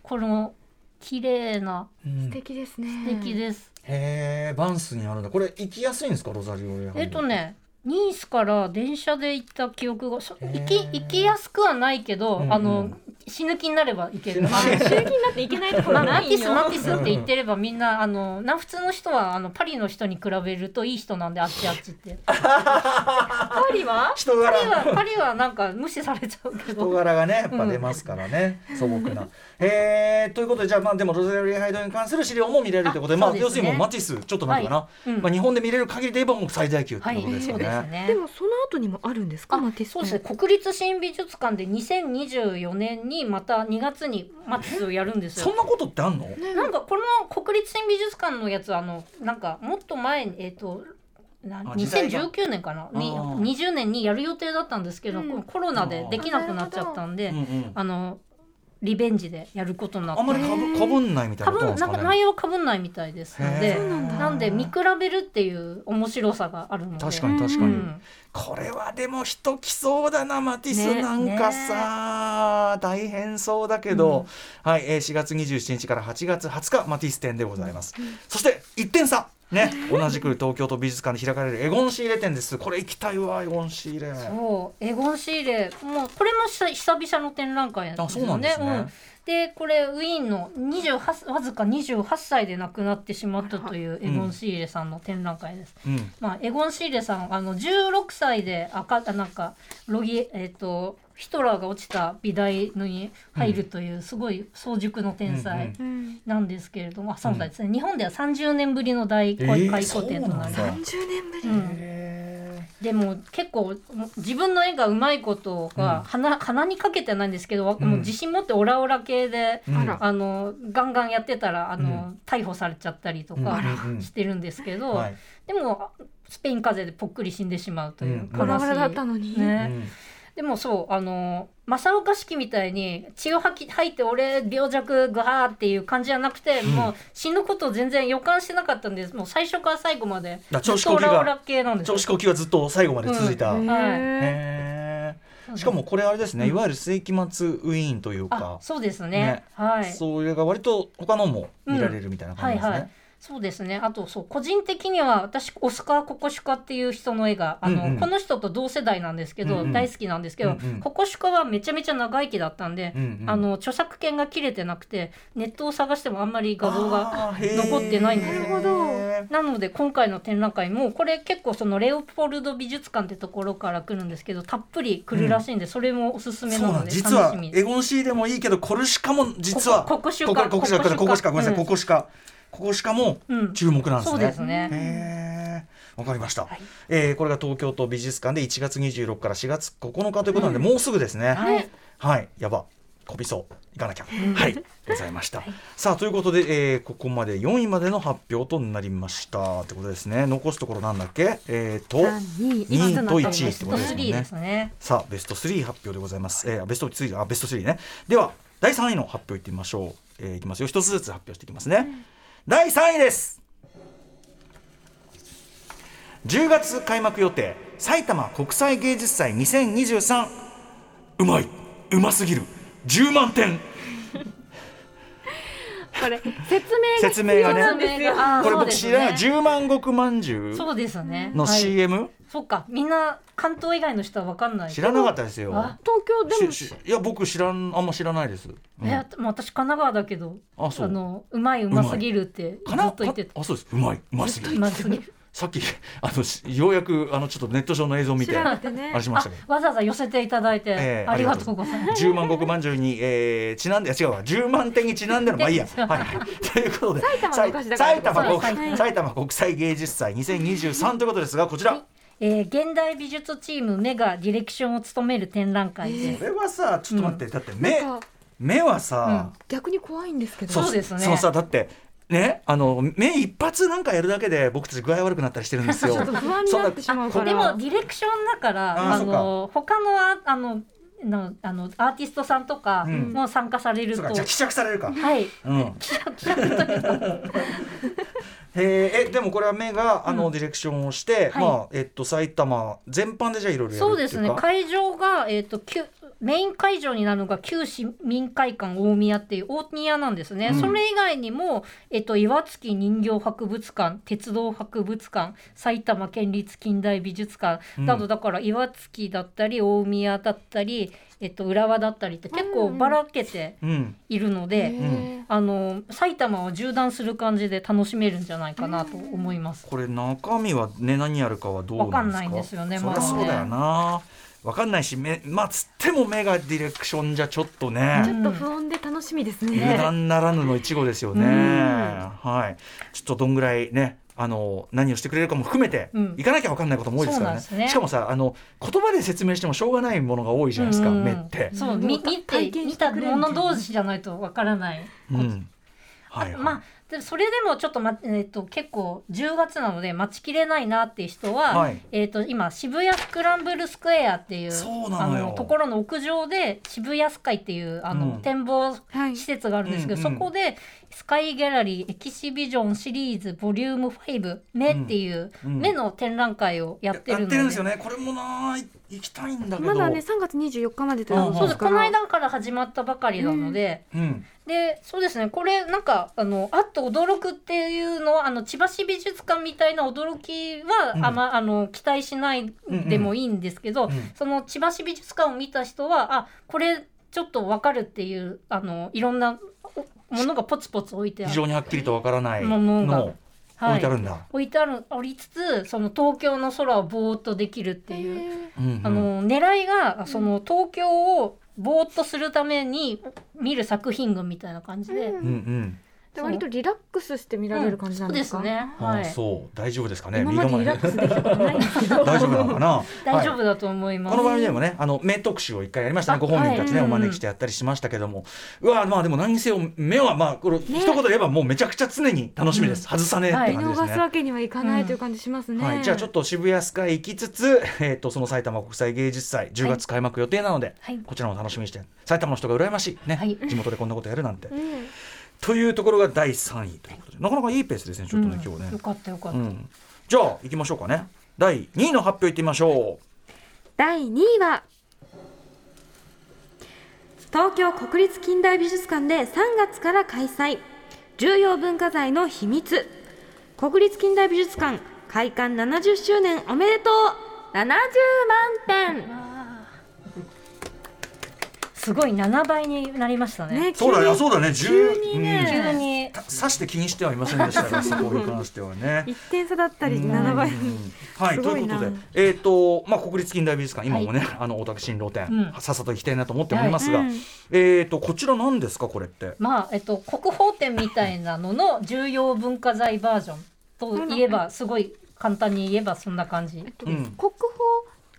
この綺麗なうん。素敵ですね。素敵です。へえバンスにあるんだ。これ行きやすいんですか？ロザリオえっとねニースから電車で行った記憶が行き行きやすくはないけど、うんうん。あの死ぬ気になれば行ける。死ぬ気になっていけないところマないよ。ティスマティスって言ってればみんなあの南仏の人はあのパリの人に比べるといい人なんであっちあっちって。パ [LAUGHS] リは？人パリ柄はパリはなんか無視されちゃうけ人ど柄がねやっぱ出ますからね、素朴な。へえということでじゃあまあでもロザリオ礼拝堂に関する資料も見れるということでまあ要するにもうマティスちょっとなんてい。うかな、はいうん。まあ日本で見れる限りで言えばもう最大級ってはいことですよね。そうですね。でもその後にもあるんですかあマティス。そうですね。国立新美術館で2024年にまた2月にマティスをやるんですよ。そんなことってあんの？なんかこの国立新美術館のやつあのなんかもっと前にえっ、となあ時代が2019年かな？にあー20年にやる予定だったんですけど、うん。コロナでできなくなっちゃったんで、うんうん。あのリベンジでやることになったあんまりかぶかぶんないみたい多なことなんですかね。か内容かぶんないみたいですのでなんで見比べるっていう面白さがあるので。確かに確かに、うん。これはでも人来そうだなマティスねなんかさ、大変そうだけど、はい、えー、4月27日から8月20日マティス展でございます、そして1点差ね同じく東京都美術館で開かれるエゴンシーレ展です。これ行きたいわエゴンシーレ。そうエゴン・シーレ。もうこれも久久々の展覧会なんですよね。ですね。うん。でこれウィーンの28わずか28歳で亡くなってしまったというエゴン・シーレさんの展覧会です。うん。まあ、エゴン・シーレさんあの16歳で赤あなんかロギえっ、とヒトラーが落ちた美大に入るというすごい早熟の天才うんうん。なんですけれども、あそうですね、日本では30年ぶりの大えー開開庫展となります。そうなんだ30年ぶり、うん。へでも結構自分の絵がうまいことが鼻,、鼻にかけてないんですけど、うん。もう自信持ってオラオラ系で、ーあのガンガンやってたらあの、逮捕されちゃったりとかうん。うんしてるんですけど、はい。でもスペイン風邪でぽっくり死んでしまうという悲しい、バラだったのに、ね。うんでもそうあの正岡式みたいに血を吐き吐いて俺病弱ガーっていう感じじゃなくて、もう死ぬことを全然予感してなかったんです。もう最初から最後まで。調子こきが調子こきはずっと最後まで続いた、へうんーへー。しかもこれあれですね、いわゆる世紀末ウィーンというあか、そうですね。ね。はい。それが割と他のも見られるみたいな感じですね。はいはいそうですね。あとそう個人的には私オスカー・ココシュカっていう人の絵があの、うんうん。この人と同世代なんですけど、うんうん。大好きなんですけど、うんうん。ココシュカはめちゃめちゃ長生きだったんで、うんうん。あの著作権が切れてなくてネットを探してもあんまり画像が残ってないんですよ。なるほど。へーなので今回の展覧会もこれ結構そのレオポルド美術館ってところから来るんですけどたっぷり来るらしいんで、それもおすすめなので実は楽しみエゴンシーでもいいけどコルシカも実はここコシュカコシカココシカごめんなさいうんココシカ。ココシカもうん。注目なんですね。そうですね。へー。わかりました、はい。えーこれが東京都美術館で1月26から4月9日ということなんで、もうすぐですね。はい。はい、やばこびそう。行かなきゃ、はい。ございました、さあということで、えーここまで4位までの発表となりましたってことですね。残すところなんだっけ？えー、と3 2 2位。と1位ってベスト3ことですもんね。ですね。さあベスト3発表でございます、えー、ベスト3あベスト3ね。では第3位の発表いってみましょう、えー、いきますよ。一つずつ発表していきますね、第3位です。10月開幕予定埼玉国際芸術祭2023うまいうますぎる。10万点。これ説明が説明がね。必要なんですよ。あーこれ僕知らない。ね10万石まんじゅうそうですね。のはい。CM そっか。みんな関東以外の人は分かんない知らなかったですよ。あ東京でもいや僕知らんあんま知らないです、うん。えもう私神奈川だけどあそう。のうまいうますぎるってずかなっと言ってた。あそうです。うまい。うますぎるさっき [LAUGHS] あのしようやくあのちょっとネット上の映像を見て調あべてね。れしましたけどあわざわざ寄せていただいて、ええありがとうございます。10万石まんじゅうに、えー、ちなんで違うわ。10万点にちなんでのまあいいや、[LAUGHS] はい、[LAUGHS] ということで埼玉国そう埼玉国際芸術祭2023ということですがこちら、えー現代美術チーム目がディレクションを務める展覧会です、これはさちょっと待って、だって目目はさ、逆に怖いんですけど。そうですね。そのさだってねあの目一発なんかやるだけで僕たち具合悪くなったりしてるんですよ。[LAUGHS] ちょっと不安になってしまうから。でもディレクションだからああの他のああののあのアーティストさんとかうん。も参加されると、そうかじゃあ希釈されるか、はい。うん、へーえでもこれは目があのディレクションをして、はい。まあえっと埼玉全般でじゃあいろいろやるそうっていうか？ですね。会場が、えー、と旧メイン会場になるのが旧市民会館大宮っていう大宮なんですね、うん。それ以外にも、えっと岩槻人形博物館鉄道博物館埼玉県立近代美術館など、だから岩槻だったり大宮だったり、えっと浦和だったりって結構ばらけてうん。いるので、へあの埼玉を縦断する感じで楽しめるんじゃないかなと思います。これ中身はね何やるかはどうなんですか？わかんないんですよねまだね。そうだよなわかんないし目まあつっても目がディレクションじゃちょっとーね。ちょっと不穏で楽しみですね。油断ならぬの一語ですよね、はい。ちょっとどんぐらいねあの何をしてくれるかも含めて、うん。行かなきゃ分かんないことも多いですからね。ね。しかもさあの言葉で説明してもしょうがないものが多いじゃないですか、うん目って、そう見見してくれるたもの同士じゃないとわからない。うん。はいはい。まあでそれでもちょっと、まえっと結構10月なので待ちきれないなっていう人は、はい。えっと今渋谷スクランブルスクエアっていうそうなのところの屋上で渋谷スカイっていうあの、うん。展望はい施設があるんですけど、うんうんそこでスカイギャラリーエキシビジョンシリーズボリューム5目っていううん目の展覧会をやってるので、るんですよね。これもな行きたいんだけど。まだね3月24日までといううんそうですこの間から始まったばかりなので、うんでそうですね。これなんかあのあっと驚くっていうのはあの千葉市美術館みたいな驚きは、うん。あまあの期待しないでもいいんですけど、うんうん。その千葉市美術館を見た人はあこれちょっとわかるっていうあのいろんなおものがポツポツ置いてある。非常にはっきりとわからないものが。のを置いてあるんだ、置いてあるありつつその東京の空をぼーっとできるっていう、あの狙いがその東京をぼーっとするために見る作品群みたいな感じで、うんうん。うんで割とリラックスして見られる感じなんですか、そうですね。あはい。あそう。大丈夫ですかね？今までリラックスできたことないんですけど。大丈夫なのかな？[LAUGHS] 大丈はい夫だと思います。この番組でもねあの目特集を一回やりましたね。あご本人たちね、はいお招きしてやったりしましたけども、うわまあでも何にせよ目はまあこれ、一言で言えばもうめちゃくちゃ常に楽しみです、うん外さねえって見感じですね、逃すわけにはいかないという感じしますね、はい、じゃあちょっと渋谷スカイ行きつつ、えー、とその埼玉国際芸術祭10月開幕予定なので、はい。こちらも楽しみにして。埼玉の人が羨ましい。ね、はい。地元でこんなことやるなんて、うんというところが第3位ということでなかなかいいペースですねちょっとね、今日ね。よ、かったよかった。うん、じゃあ行きましょうかね。第2位の発表いってみましょ第2位は東京国立近代美術館で3月から開催。重要文化財の秘密。国立近代美術館開館70周年おめでとう。70万点すごい7倍になりましたね。そうだね。そうだね。急にね。急に。ささして気にしてはいませんでしたが [LAUGHS] そこに関してはね。1点差だったり7倍。うん。はい、すごいな。ということで、えっ、と、まあ、国立近代美術館、今もね、あの大田区新郎店、うん。さっさと行きたいなと思っておりますが。はい。うん。えっ、と、こちら何ですか、これって？まあえっと国宝展みたいなのの重要文化財バージョンといえば [LAUGHS] すごい簡単に言えばそんな感じ。うん、国宝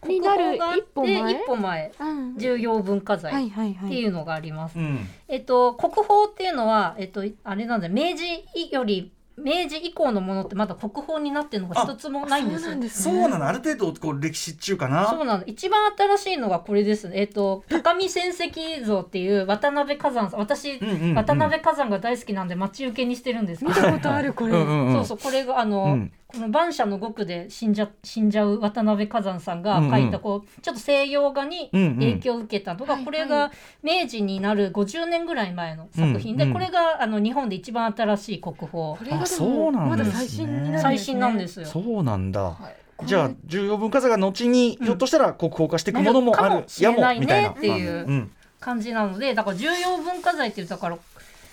になる国宝があって一歩前。一歩前うん。重要文化は財っていうのがあります。うん、えっと国宝っていうのはえっとあれなんだよ。明治より明治以降のものってまだ国宝になってるのが一つもないんです。よそうなん。ですそうねなの、ある程度、こう歴史中かな。そうなの。一番新しいのがこれですね。えっ、と高見戦績像っていう渡辺火山さん。私、うんうんうん。渡辺火山が大好きなんで待ち受けにしてるんですけど、見たことあるこれ、そうそうこれがあの、うんこの晩舎の獄で死んじゃ死んじゃう渡辺崋山さんが書いたこう、ちょっと西洋画にうんうん影響を受けたのが、これが明治になる50年ぐらい前の作品で、うんうんこれがあの日本で一番新しい国宝。これがうんまだ最新になるんですね。最新なんですよ。そうなんだ、い。じゃあ重要文化財が後にうんひょっとしたら国宝化していくものもあるなるかもしれないねやもみたいな。っていううん感じなのでだから重要文化財って言ったから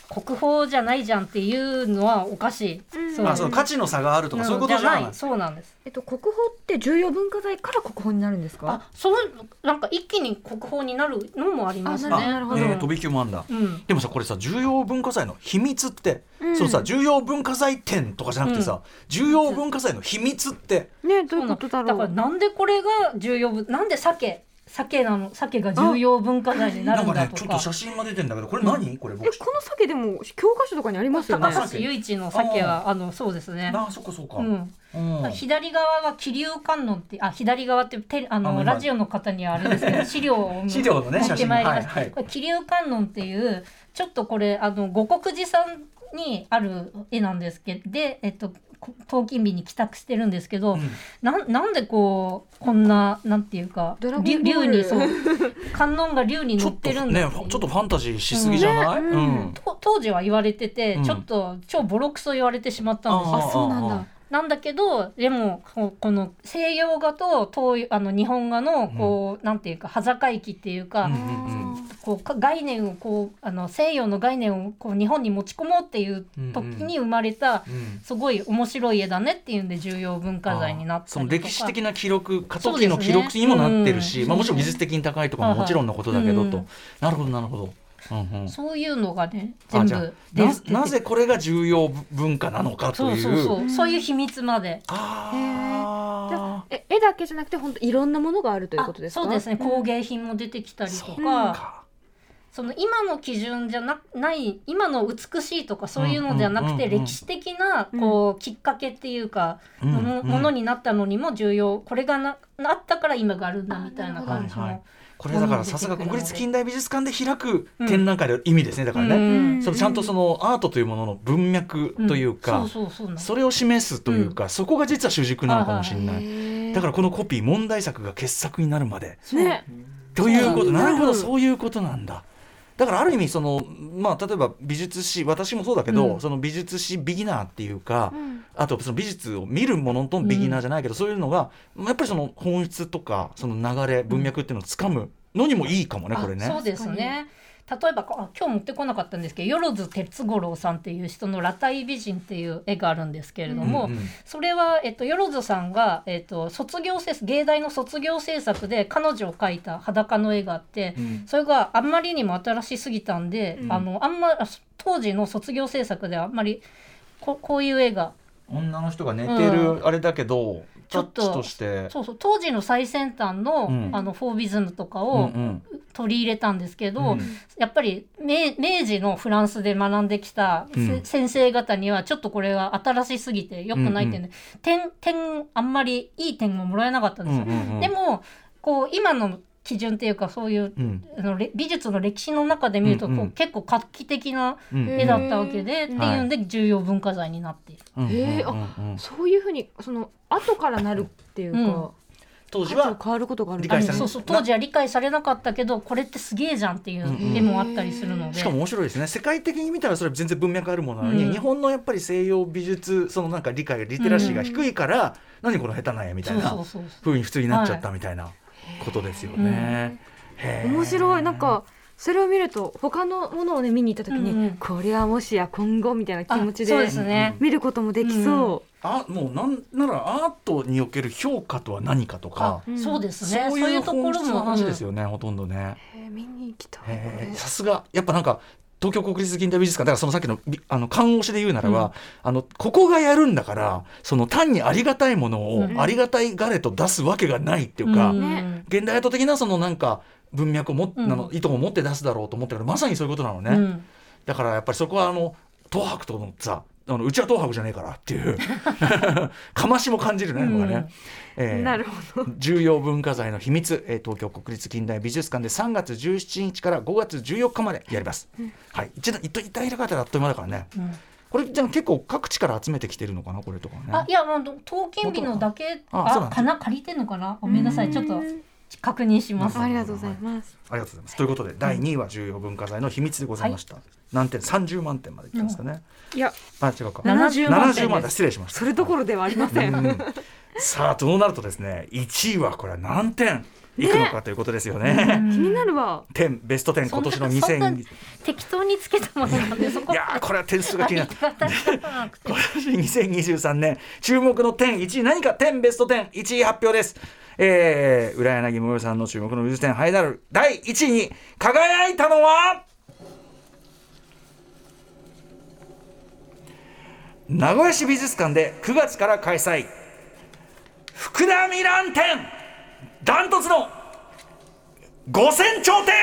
国宝じゃないじゃんっていうのはおかしい。うん。そう。あその価値の差があるとかそういうことじゃない。そうなんです。えっと国宝って重要文化財から国宝になるんですか？あそうなんか一気に国宝になるのもありますね。あなるほど。えー飛び級もあんだ。うん。でもさこれさ重要文化財の秘密って、うん。そのさ重要文化財展とかじゃなくてさ、重要文化財の秘密って。ねどういうことだろう。だからなんでこれが重要文なんで鮭鮭なの鮭が重要文化財にななんかるんだとか。ねちょっと写真が出てんだけどこれ何、これえ僕この鮭でも教科書とかにありますよね。高橋由一の鮭はあのそうですね。あそっかそっか、うん。うん。左側は気流観音ってあ左側ってテレあのラジオの方にはあれですけど [LAUGHS] 資料を資料のね持ってまいりました、写真はいはい。これ気流観音っていうちょっとこれあの五国寺さんにある絵なんですけどでえっとこ東金日に帰宅してるんですけど、うん。なんなんでこうこんななんていうかドラゴンボール。竜竜にそう観音が竜に乗っちょってるんだっていうちょっとファンタジーしすぎじゃない、ねうん。と当時は言われてて、うん。ちょっと超ボロクソ言われてしまったんですよ。あそうなんだなんだけどでもここの西洋画と東あの日本画のこう、なんていうか端境期っていうか、うんうんうん。こうか概念をこうあの西洋の概念をこう日本に持ち込もうっていう時に生まれた、うん。すごい面白い絵だねっていうんで重要文化財になったその歴史的な記録過渡期の記録にもなってるし、うんまあ、もちろん技術的に高いとかももちろんのことだけどと、うん。なるほどなるほど、うんうん、そういうのがね全部な出てなぜこれが重要文化なのかとそう。いうそうそう。そういう秘密まで。あえ絵だけじゃなくて本当いろんなものがあるということですか？あそうですね。工ん芸品も出てきたりとそうか、かその今の基準じゃなない今の美しいとかそういうのではなくて、うんうんうんうん。歴史的なこうきっかけっていうか、うんものうん。ものになったのにも重要。これがななったから今があるんだみたいな感じの、はいはいこれだからさすが国立近代美術館で開く展覧会の意味ですねだからね、うん。そのちゃんとそのアートというものの文脈というか、それを示すというか、そこが実は主軸なのかもしれない、だからこのコピー問題作が傑作になるまで。ね。ということ。なるほどうん。そういうことなんだだからある意味そのまあ例えば美術史私もそうだけど、うん。その美術史ビギナーっていうか、うん。あとその美術を見るものとビギナーじゃないけど、そういうのがまあやっぱりその本質とかその流れ文脈っていうのをつかむのにもいいかもね、あこれね。そうですね例えばあ今日持ってこなかったんですけ？ど万哲五郎さんっていう人の「裸体美人」っていう絵があるんですけれども、うんうん。それは、えっと、万さんが、えっと、卒業制芸大の卒業制作で彼女を描いた裸の絵があって、うん。それがあんまりにも新しすぎたんで、うん。あのあんまあ当時の卒業制作ではあんまりここういう絵が女の人が寝てるあれだけど、ちょっと。そうそう当時の最先端の,、うん。あのフォービズムとかうんをうん取り入れたんですけど、うん。やっぱり明明治のフランスで学んできたせ、うん。先生方にはちょっとこれが新しすぎて良くないっていうんで、点点あんまりいい点をもらえなかったんですよ。うんうんうんでもこう今の基準っていうかそういううん。あのれ美術の歴史の中で見るとこう、うんうん。結構画期的なうん絵だったわけで、うんっていうんで重要文化財になって。いる。えあうんうん。そういうふうにその後からなるっていうか、うん当時は変わることがある。理解されそうそう当時は理解されなかったけどこれってすげえじゃんっていう絵もあったりするので。しかも面白いですね。世界的に見たらそれ全然文脈あるものなのに、うん。日本のやっぱり西洋美術そのなんか理解リテラシーが低いから、何この下手な絵みたいなそうに普通になっちゃったみたいなことですよね。面白い。なんかそれを見ると他のものをね見に行った時に、うんうん。これはもしや今後みたいな気持ちあそうでね。見ることもできそあもうなんならアートにおける評価とは何かとか。あ、そうですね。そういうところも。話ですよね、ほとんどね。見に行きたい。さすが。やっぱなんか東京国立近代美術館だからそのさっきのびあの看護師で言うならば、あのここがやるんだからその単にありがたいものをうん。ありがたいがれと出すわけがないっていうか、うん。ね。現代アート的なそのなんか文脈をも、うん。あの意図を持って出すだろうと思ったけどまさにそういうことなのね、うん。だからやっぱりそこはあの東博とのさあのうちは東博じゃねえからっていう [LAUGHS] かましも感じるね、うん。ね。えーなるほど。重要文化財の秘密、えー東京国立近代美術館で3月17日から5月14日までやります。はい、一度一度一旦開かれたらあっという間だからね。うん。これじゃあ結構各地から集めてきてるのかなこれとかね。あいやもう刀剣日のだけあかな借りてんのかな？ごめんなさい。ちょっと確認します。ありがとうございます。ありがとうございます。ということで第2位は重要文化財の秘密でございました。何点？30万点までいったんですかね。いや。あ違うか。70万点70万点です。失礼しました。それどころではありません、うん。さあとなるとですね1位はこれは何点いくのかということですよね。気になるわ。点ベスト10今年のそんな2000適当につけたものなんでそこいやーこれは点数が気になる。今年2023年。注目の点1位何か？点ベスト101位発表です。えー、浦柳桃代さんの注目の美術展ハイダル。第1位に輝いたのは？名古屋市美術館で9月から開催。福田ミラン展。ダントツの五千頂点。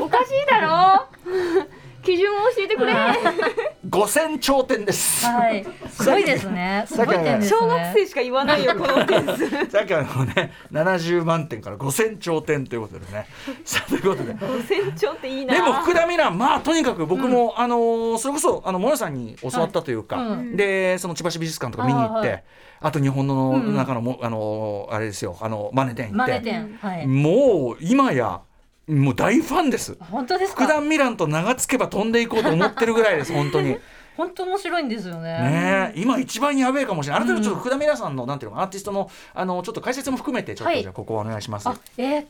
おかしいだろ。基準を教えてくれ。五千頂点です。はい。すごいですね。すごい点ですね。小学生しか言わないよこの点数。さっきあのね70万点から5000頂点ということでね。さあということで。船長っていいな。でも福田ミランまあとにかく僕も、あのーそれこそあのモヤさんに教わったというか、はい。うん。でその千葉市美術館とか見に行って、あと日本のうん中のも、あのーあれですよあのマネ店行って。マネ店はい。もう今やもう大ファンです。本当です福田かミランと名が付けば飛んでいこうと思ってるぐらいです [LAUGHS] 本当に。本当面白いんですよね。ねえ今一番やべえかもしれない。あなたちょっと福田ミラさんのなんていうのアーティストのあのちょっと解説も含めてちょっとはい。じゃあここはお願いします。あえー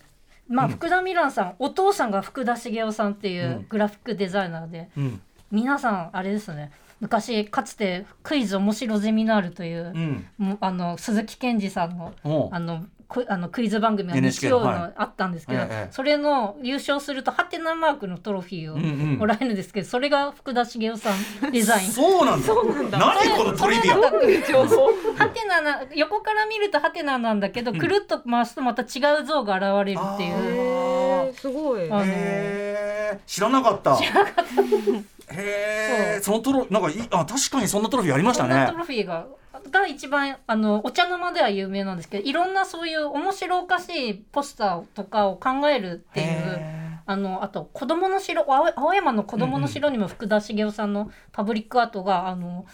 まあ、うん。福田ミランさんお父さんが福田茂雄さんっていううん。グラフィックデザイナーで、うん。皆さんあれですね昔かつてクイズ面白ゼミナールというう、ん。あの鈴木健二さんのあのクあのクイズ番組が日曜のはいあったんですけど、ええそれの優勝するとハテナマークのトロフィーをうんうんもらえるんですけど、それが福田茂雄さんデザイン。そうなんだ。何このトリビア。ハテナな横から見るとハテナなんだけど、くるっと回すとまた違う像が現れるっていう。すごいあの。知らなかった。知らなかった。へえ。そのトロなんかいあ確かにそんなトロフィーありましたねト。ロフィーがが一番あのお茶の間では有名なんですけどいろんなそういう面白おかしいポスターとかを考えるっていうへあのあと子供の城青青山の子供の城にも福田茂雄さんのパブリックアートが、あの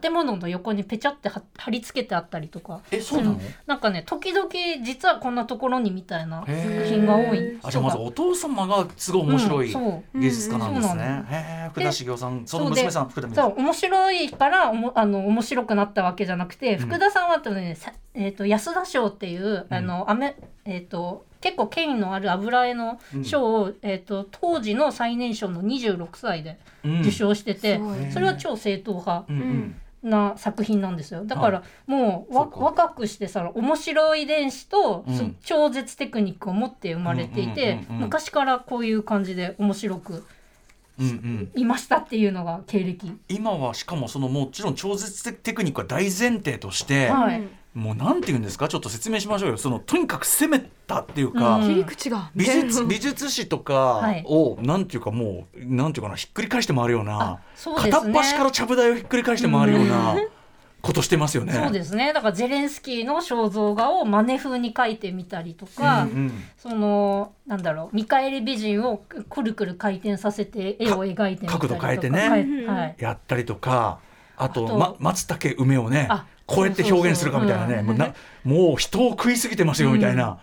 建物の横にペチャって貼貼り付けてあったりとか。えそうなの？なんかね時々実はこんなところにみたいな作品が多いあじゃあまずお父様がすごい面白い芸術家なんですうんそうなね。へえ。福田茂雄さんその娘さん福田美そう面白いからおもあの面白くなったわけじゃなくて、ん。福田さんはとね、さえー、と安田賞っていう、あのアメえー、と結構権威のある油絵の賞を、えー、と当時の最年少の26歳で受賞してて、すごい。それは超正統派うんうん。な作品なんですよ。だからもうわ若くしてさ面白い遺伝子と、うん。そ超絶テクニックを持って生まれていて、うんうんうんうん昔からこういう感じで面白くうんうん。いましたっていうのが経歴。今はしかもそのもちろん超絶テクニックは大前提として、はいもうなんて言うんですか？ちょっと説明しましょうよ。そのとにかく攻めたっていうか、うん。切り口が。美術美術史とかはい。を、なんていうかもうなんていうかなひっくり返して回るようなね。片っ端からちゃぶ台をひっくり返して回るようなことしてますよね。そうですね。だからゼレンスキーの肖像画をマネ風に描いてみたりとか、うんうん。そのなんだろう見返り美人をくるくる回転させて絵を描いてみたりとか角度変えてね。はい。はい。やったりとかあとあとま、松茸梅をねあこうやって表現するかみたいなねもうなもう人を食いすぎてますよみたいな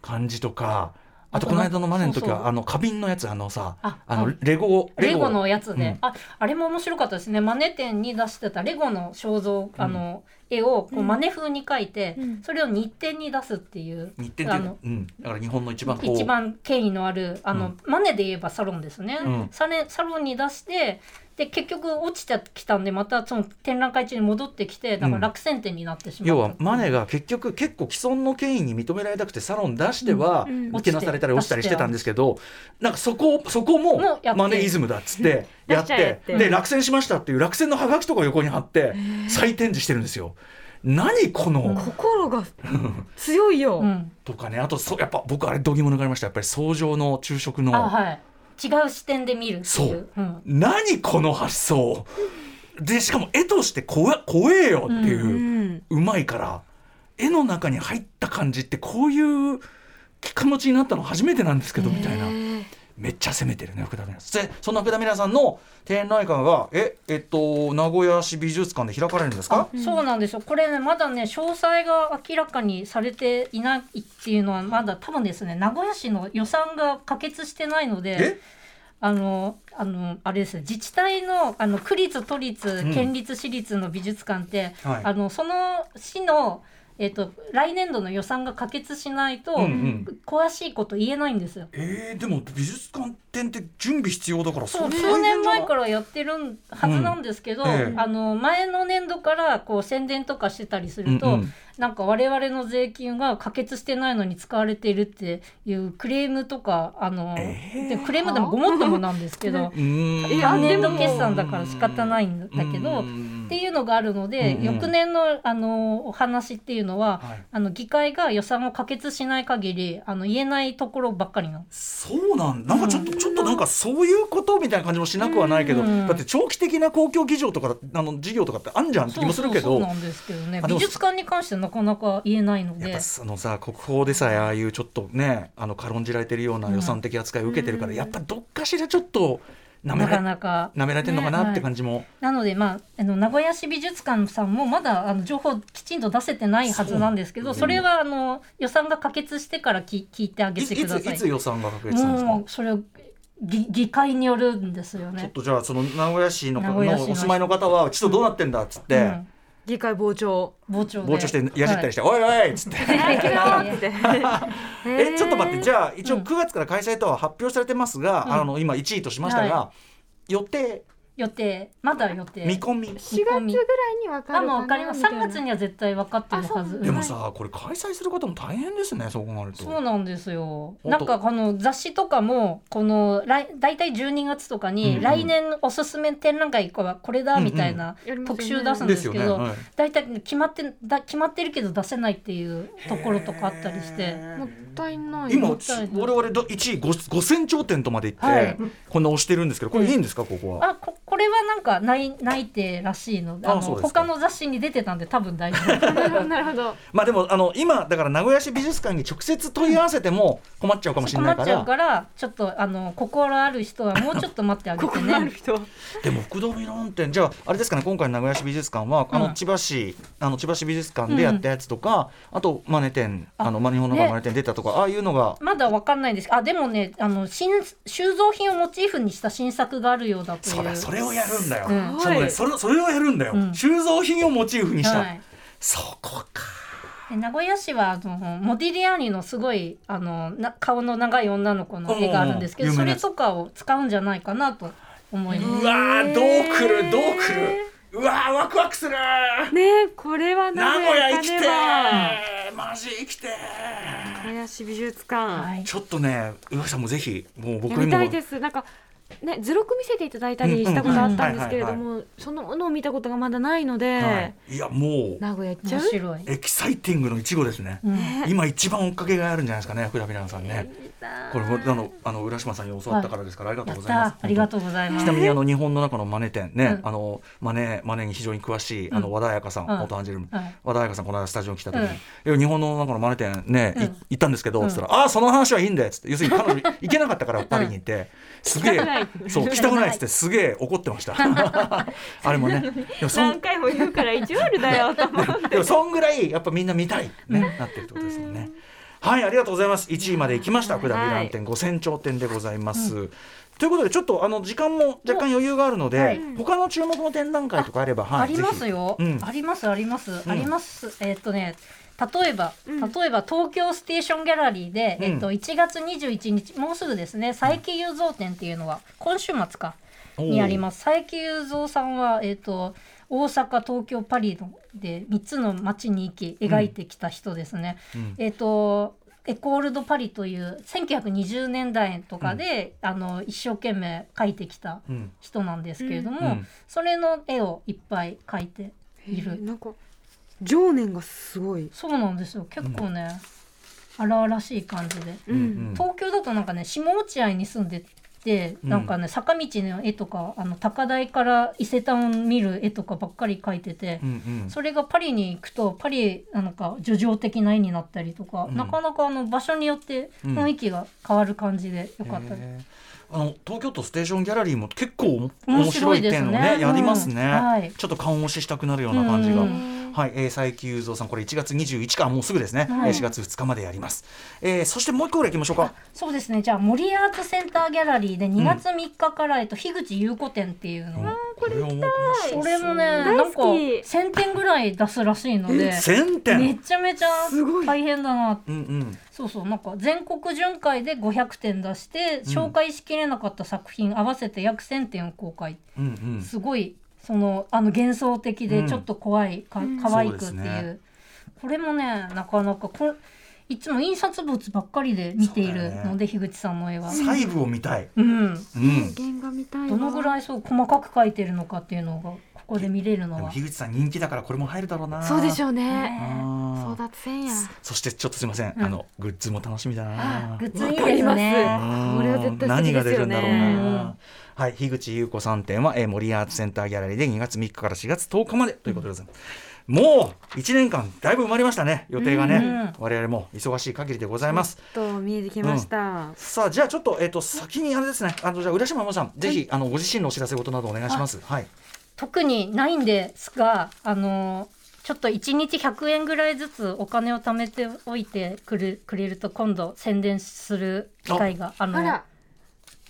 感じとか。あとこの間のマネの時はあの花瓶のやつあのさああのあレゴレゴのやつで、うん。ああれも面白かったですね。マネ店に出してたレゴの肖像あの、絵をこうマネ風に描いて、うん。それを日展に出すっていう。日展っていうん、だから日本の一番こう。一番権威のあるあの、マネで言えばサロンですね、サロンに出してで結局落ちてきたんでまたその展覧会中に戻ってきてだから落選展になってしまった、要はマネが結局結構既存の権威に認められたくてサロン出してはけなされたり落ちたりしてたんですけどなんかそこをそこもマネイズムだっつってやってて。で落選しましたっていう落選のハガキとか横に貼って再展示してるんですよ。何この、心が強いよ、うん、とかねあとそやっぱ僕あれ度肝抜かれました。やっぱり創上の昼食のあはい違う視点で見るってそいう。う、ん、何この発想。でしかも絵として怖え怖えよっていう。うんうまいから絵の中に入った感じってこういう気持ちになったの初めてなんですけどみたいなめっちゃ攻めてるね福田美奈さん。でそんな福田美奈さんの展覧会がええっと名古屋市美術館で開かれるんですか？そうなんですよ。これねまだね詳細が明らかにされていないっていうのはまだ多分ですね名古屋市の予算が可決してないのでえ？あのあのあれですね自治体のあの区立都立うん。県立私立の美術館って、はい。あのその市のえっと来年度の予算が可決しないと、うんうん。詳しいこと言えないんですよ。えー、でも美術館展って準備必要だからそうれ数年前からやってるはずなんですけど、うん。ええ。あの前の年度からこう宣伝とかしてたりすると、うんうん。なんか我々の税金が可決してないのに使われているっていうクレームとかあの、でクレームでもごもっともなんですけど [LAUGHS] 年度決算だから仕方ないんだけど。っていうのがあるので、うんうん。翌年のあのお話っていうのは、はい。あの議会が予算を可決しない限りあの言えないところばっかりの。そうなんなんかちょっと、ちょっとなんかそういうことみたいな感じもしなくはないけど、うんだって長期的な公共議場とかあの事業とかってあんじゃんって気もするけど。そうなんですけどね。美術館に関してはなかなか言えないので。やっぱそのさ国宝でさえああいうちょっとねあの軽んじられてるような予算的扱いを受けてるから、やっぱどっかしらちょっとなかなか。舐められてるのかな？ねって感じも、なので、まあ、あの名古屋市美術館さんもまだあの情報きちんと出せてないはずなんですけどそれはあの予算が可決してからき聞いてあげてください。いつ予算が確定したんですか？それ議議会によるんですよちょっね。とじゃあその名古屋市のののお住まいの方はちょっとどうなってんだっつって、うん議会傍聴。傍聴で。傍聴してやじったりして「おいおい!」っつって。はいっつって。[LAUGHS] え [LAUGHS] ちょっと待ってじゃあ一応うん。9月から開催とは発表されてますが、うん。あの今1位としましたが、は予定予定まだ予定。見込み。4月ぐらいに分かあるかなもう分かります。みたいな。3月には絶対分かってるはず。でもさこれ開催する方も大変ですねそう考えると。そうなんですよ。なんかこの雑誌とかもこの来大体12月とかうんにうん。来年おすすめ展覧会はこれだみたいな特集出すんでですすけど、よね。はい。大体決まってだ決まってるけど出せないっていうところとかあったりして。もったい。ない。今我々ど1位 5, 5000頂点とまで行って、はい。こんな押してるんですけどこれいいんですか？ここは。あここれはなんか内内定らしいの。で他の雑誌に出てたんで多分大丈夫。[LAUGHS] なるほど。なるほどまあでもあの今だから名古屋市美術館に直接問い合わせても困っちゃうかもしれ困っちゃないからうからちょっとあの心ある人はもうちょっと待ってあげて [LAUGHS] 心あるね。人。でも福田美論展じゃああれですかね今回の名古屋市美術館は、あうん。の千葉市あの千葉市美術館でやったやつとか、あとマネ展あのまあ日本のマネ展出たとか、ああいうのが。まだわかんないです。あでもねあの新収蔵品をモチーフにした新作があるようだという。そうだそれをやるんだよ、うん。そうね。それそれをやるんだよ、うん。収蔵品をモチーフにした、はい。そこか。で名古屋市はあのモディリアーニのすごいあのな顔の長い女の子の絵があるんですけどそれとかを使うんじゃないかなと思います。うわーどうくる？どうくる？うわーワクワクするねえこれは名名古屋生きてねばーマジ生きてー。林美術館、はい。ちょっとね上木さんもぜひもう僕やにも。りたいです。なんかね図録見せていただいたりしたことあったんですけれどうんもそのものを見たことがまだないので、はい、いやもう名古屋行っちゃう？面白い。エキサイティングの一号ですね、うん今一番追っかけがあるんじゃないですかね福田美奈さんねこれあのあの浦島さんに教わったからですから、ありがとうございます。た。ありがとうございます。ちな。みにあの日本の中のマネ店ね、うん。あのマネマネに非常に詳しい、うん。あの和田彩香さん、うん。元アンジェルム、はい和田彩香さんこの間スタジオに来た時に、日本の中のマネ店ね、行ったんですけど、うん。つったらああその話はいいんだよっつって要するに彼女行けなかったからパリに行って、すげえそう来たくないっつってすげえ怒ってました。[LAUGHS] あれもね何回も言うから意地悪だよと思う [LAUGHS] でもそんぐらいやっぱみんな見たい、ねなってるってことですよね。はいありがとうございます。1位まで行きました。福田美蘭店5000頂点でございます。ということでちょっとあの時間も若干余裕があるので、はい。他の注目の展覧会とかあれば、はい、ありますぜよ、うん。ありますあります、ん。あります。えーっとね例えば、うん。例えば東京ステーションギャラリーで、うん。えっと1月21日もうすぐですね佐伯雄三展っていうのは今週末かひにあります。佐伯雄三さんはえっと大阪東京パリので3つの街に行き描いてきた人ですね、うん。えっとエコール・ド・パリという1920年代とかで、あの一生懸命描いてきたうん。人なんですけれども、うん。それの絵をいっぱい描いている。なんか情念がすごい、そうなんですよ。結構ね、荒々しい感じで。うんうん。東京だとなんかね下落合に住んでなんかね坂道の絵とかあの高台から伊勢丹見る絵とかばっかり描いてて、うんうん。それがパリに行くとパリなんか叙情的な絵になったりとか、うん。なかなかあの場所によって雰囲気が変わる感じでよかったです。へー。あの東京都ステーションギャラリーも結構面面白い点をねやりますね、はい。ちょっと顔押ししたくなるような感じが、うんはい、えー、佐伯雄三さんこれ1月21からもうすぐですね、はい。えー4月2日までやります、えー、そしてもう一個ぐらい行きましょうか。そうですね。じゃあ森アーツセンターギャラリーで2月3日から、えっと、樋口優子展っていうの。を、これもそれもね大なんか好き1000点ぐらい出すらしいので1000点。めちゃめちゃ大変だなうんうん。そうそう。なんか全国巡回で500点出してうん。紹介しきれなかった作品合わせて約1000点を公開。うんうん。すごいそのあの幻想的うん。でちょっと怖い、か可愛くっていう。そうですね。これもねなかなかこいつも印刷物ばっかりで見ているそうだよね。ので、樋口さんの絵は。細部を見たい、うん、うん、原画みたいわどのぐらいそう細かく描いてるのかっていうのがここで見れるのは。樋口さん人気だからこれも入るだろうな。そうでしょうね。あー争奪戦やそしてちょっとすいません、うん。あのグッズも楽しみだな。グッズいいわかります。ですね。うんこれは絶対素敵ですよね。何が出るんだろううな。はい、樋口優子さん展は、えー、森アーツセンターギャラリーで2月3日から4月10日までということでございます。もう1年間だいぶ埋まりましたね予定がね、うん我々も忙しい限りでございます。と見えてきました、さあじゃあちょっと,、えー、と先にあれですね。あのじゃあ浦島真さん、ぜひあのご自身のお知らせ事などお願いします。はい、特にないんですが、あのちょっと1日100円ぐらいずつお金を貯めておいてくれくれると今度宣伝する機会があのあら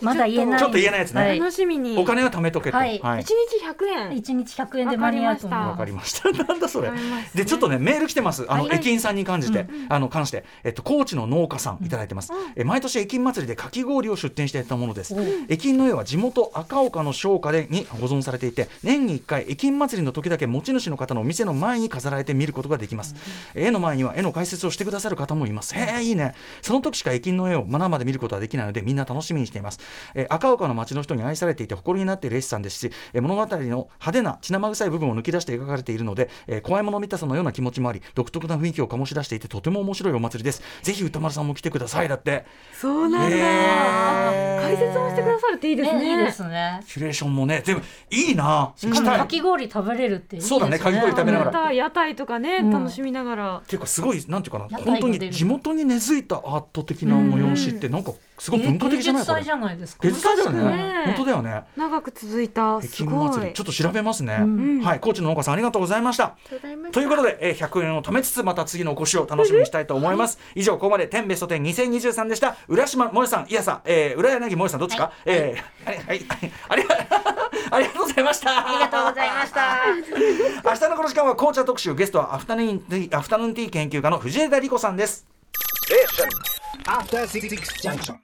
まだ言えないちょっと言えないやつねはい、楽しみにお金は貯めとけと。はいはい一日100円1日100円で間に合うと思わうかりました。[LAUGHS] なんだそれ。でちょっとねメール来てます。あの、はい駅員さんに関じて、あの関してえっと高知の農家さんいただいてます。え毎年駅員祭りでかき氷を出店していたものです。駅員の絵は地元赤岡の商家でに保存されていて、年に1回駅員祭りの時だけ持ち主の方のお店の前に飾られて見ることができます。絵の前には絵の解説をしてくださる方もいます。へえいいね。その時しか駅員の絵を生で見ることはできないのでみんな楽しみにしています。え赤岡の町の人に愛されていて誇りになっている絵師さんですし、え物語の派手な血生臭い部分を抜き出して描かれているので、えー怖いもの見たさのような気持ちもあり独特な雰囲気を醸し出していてとても面白いお祭りです。ぜひ歌丸さんも来てください。だって。そうなんだ、へー解説もしてくださるっていいですね。ねいいですね。キュレーションもねでもいいな。しかもしたい。かき氷食べれるっていいですね。そうだねかき氷食べながら。また屋台とかね、うん。楽しみながら。っていうかすごいなんていうかな本当に地元に根付いたアート的な催しってなんかすごい文化的じゃない？これ。芸術祭じゃないですか？芸術祭だよね。ね。本当だよね。長く続いた。北すごい。京祭りちょっと調べますね、ん。はい高知の農家さんありがとうございました。ということで、えー、100円を貯めつつまた次のお越しを楽しみにしたいと思います、以上ここまで天ベスト10 2023でした。浦島萌さんいやさん、えー、浦柳萌さんどっちか、えーはい。はい。ありがありがとうございました。ありがとうございました。明日のこの時間は紅茶特集ゲストはアフタヌーンティーアフタヌーンティー研究家の藤枝理子さんです。After Six Junction.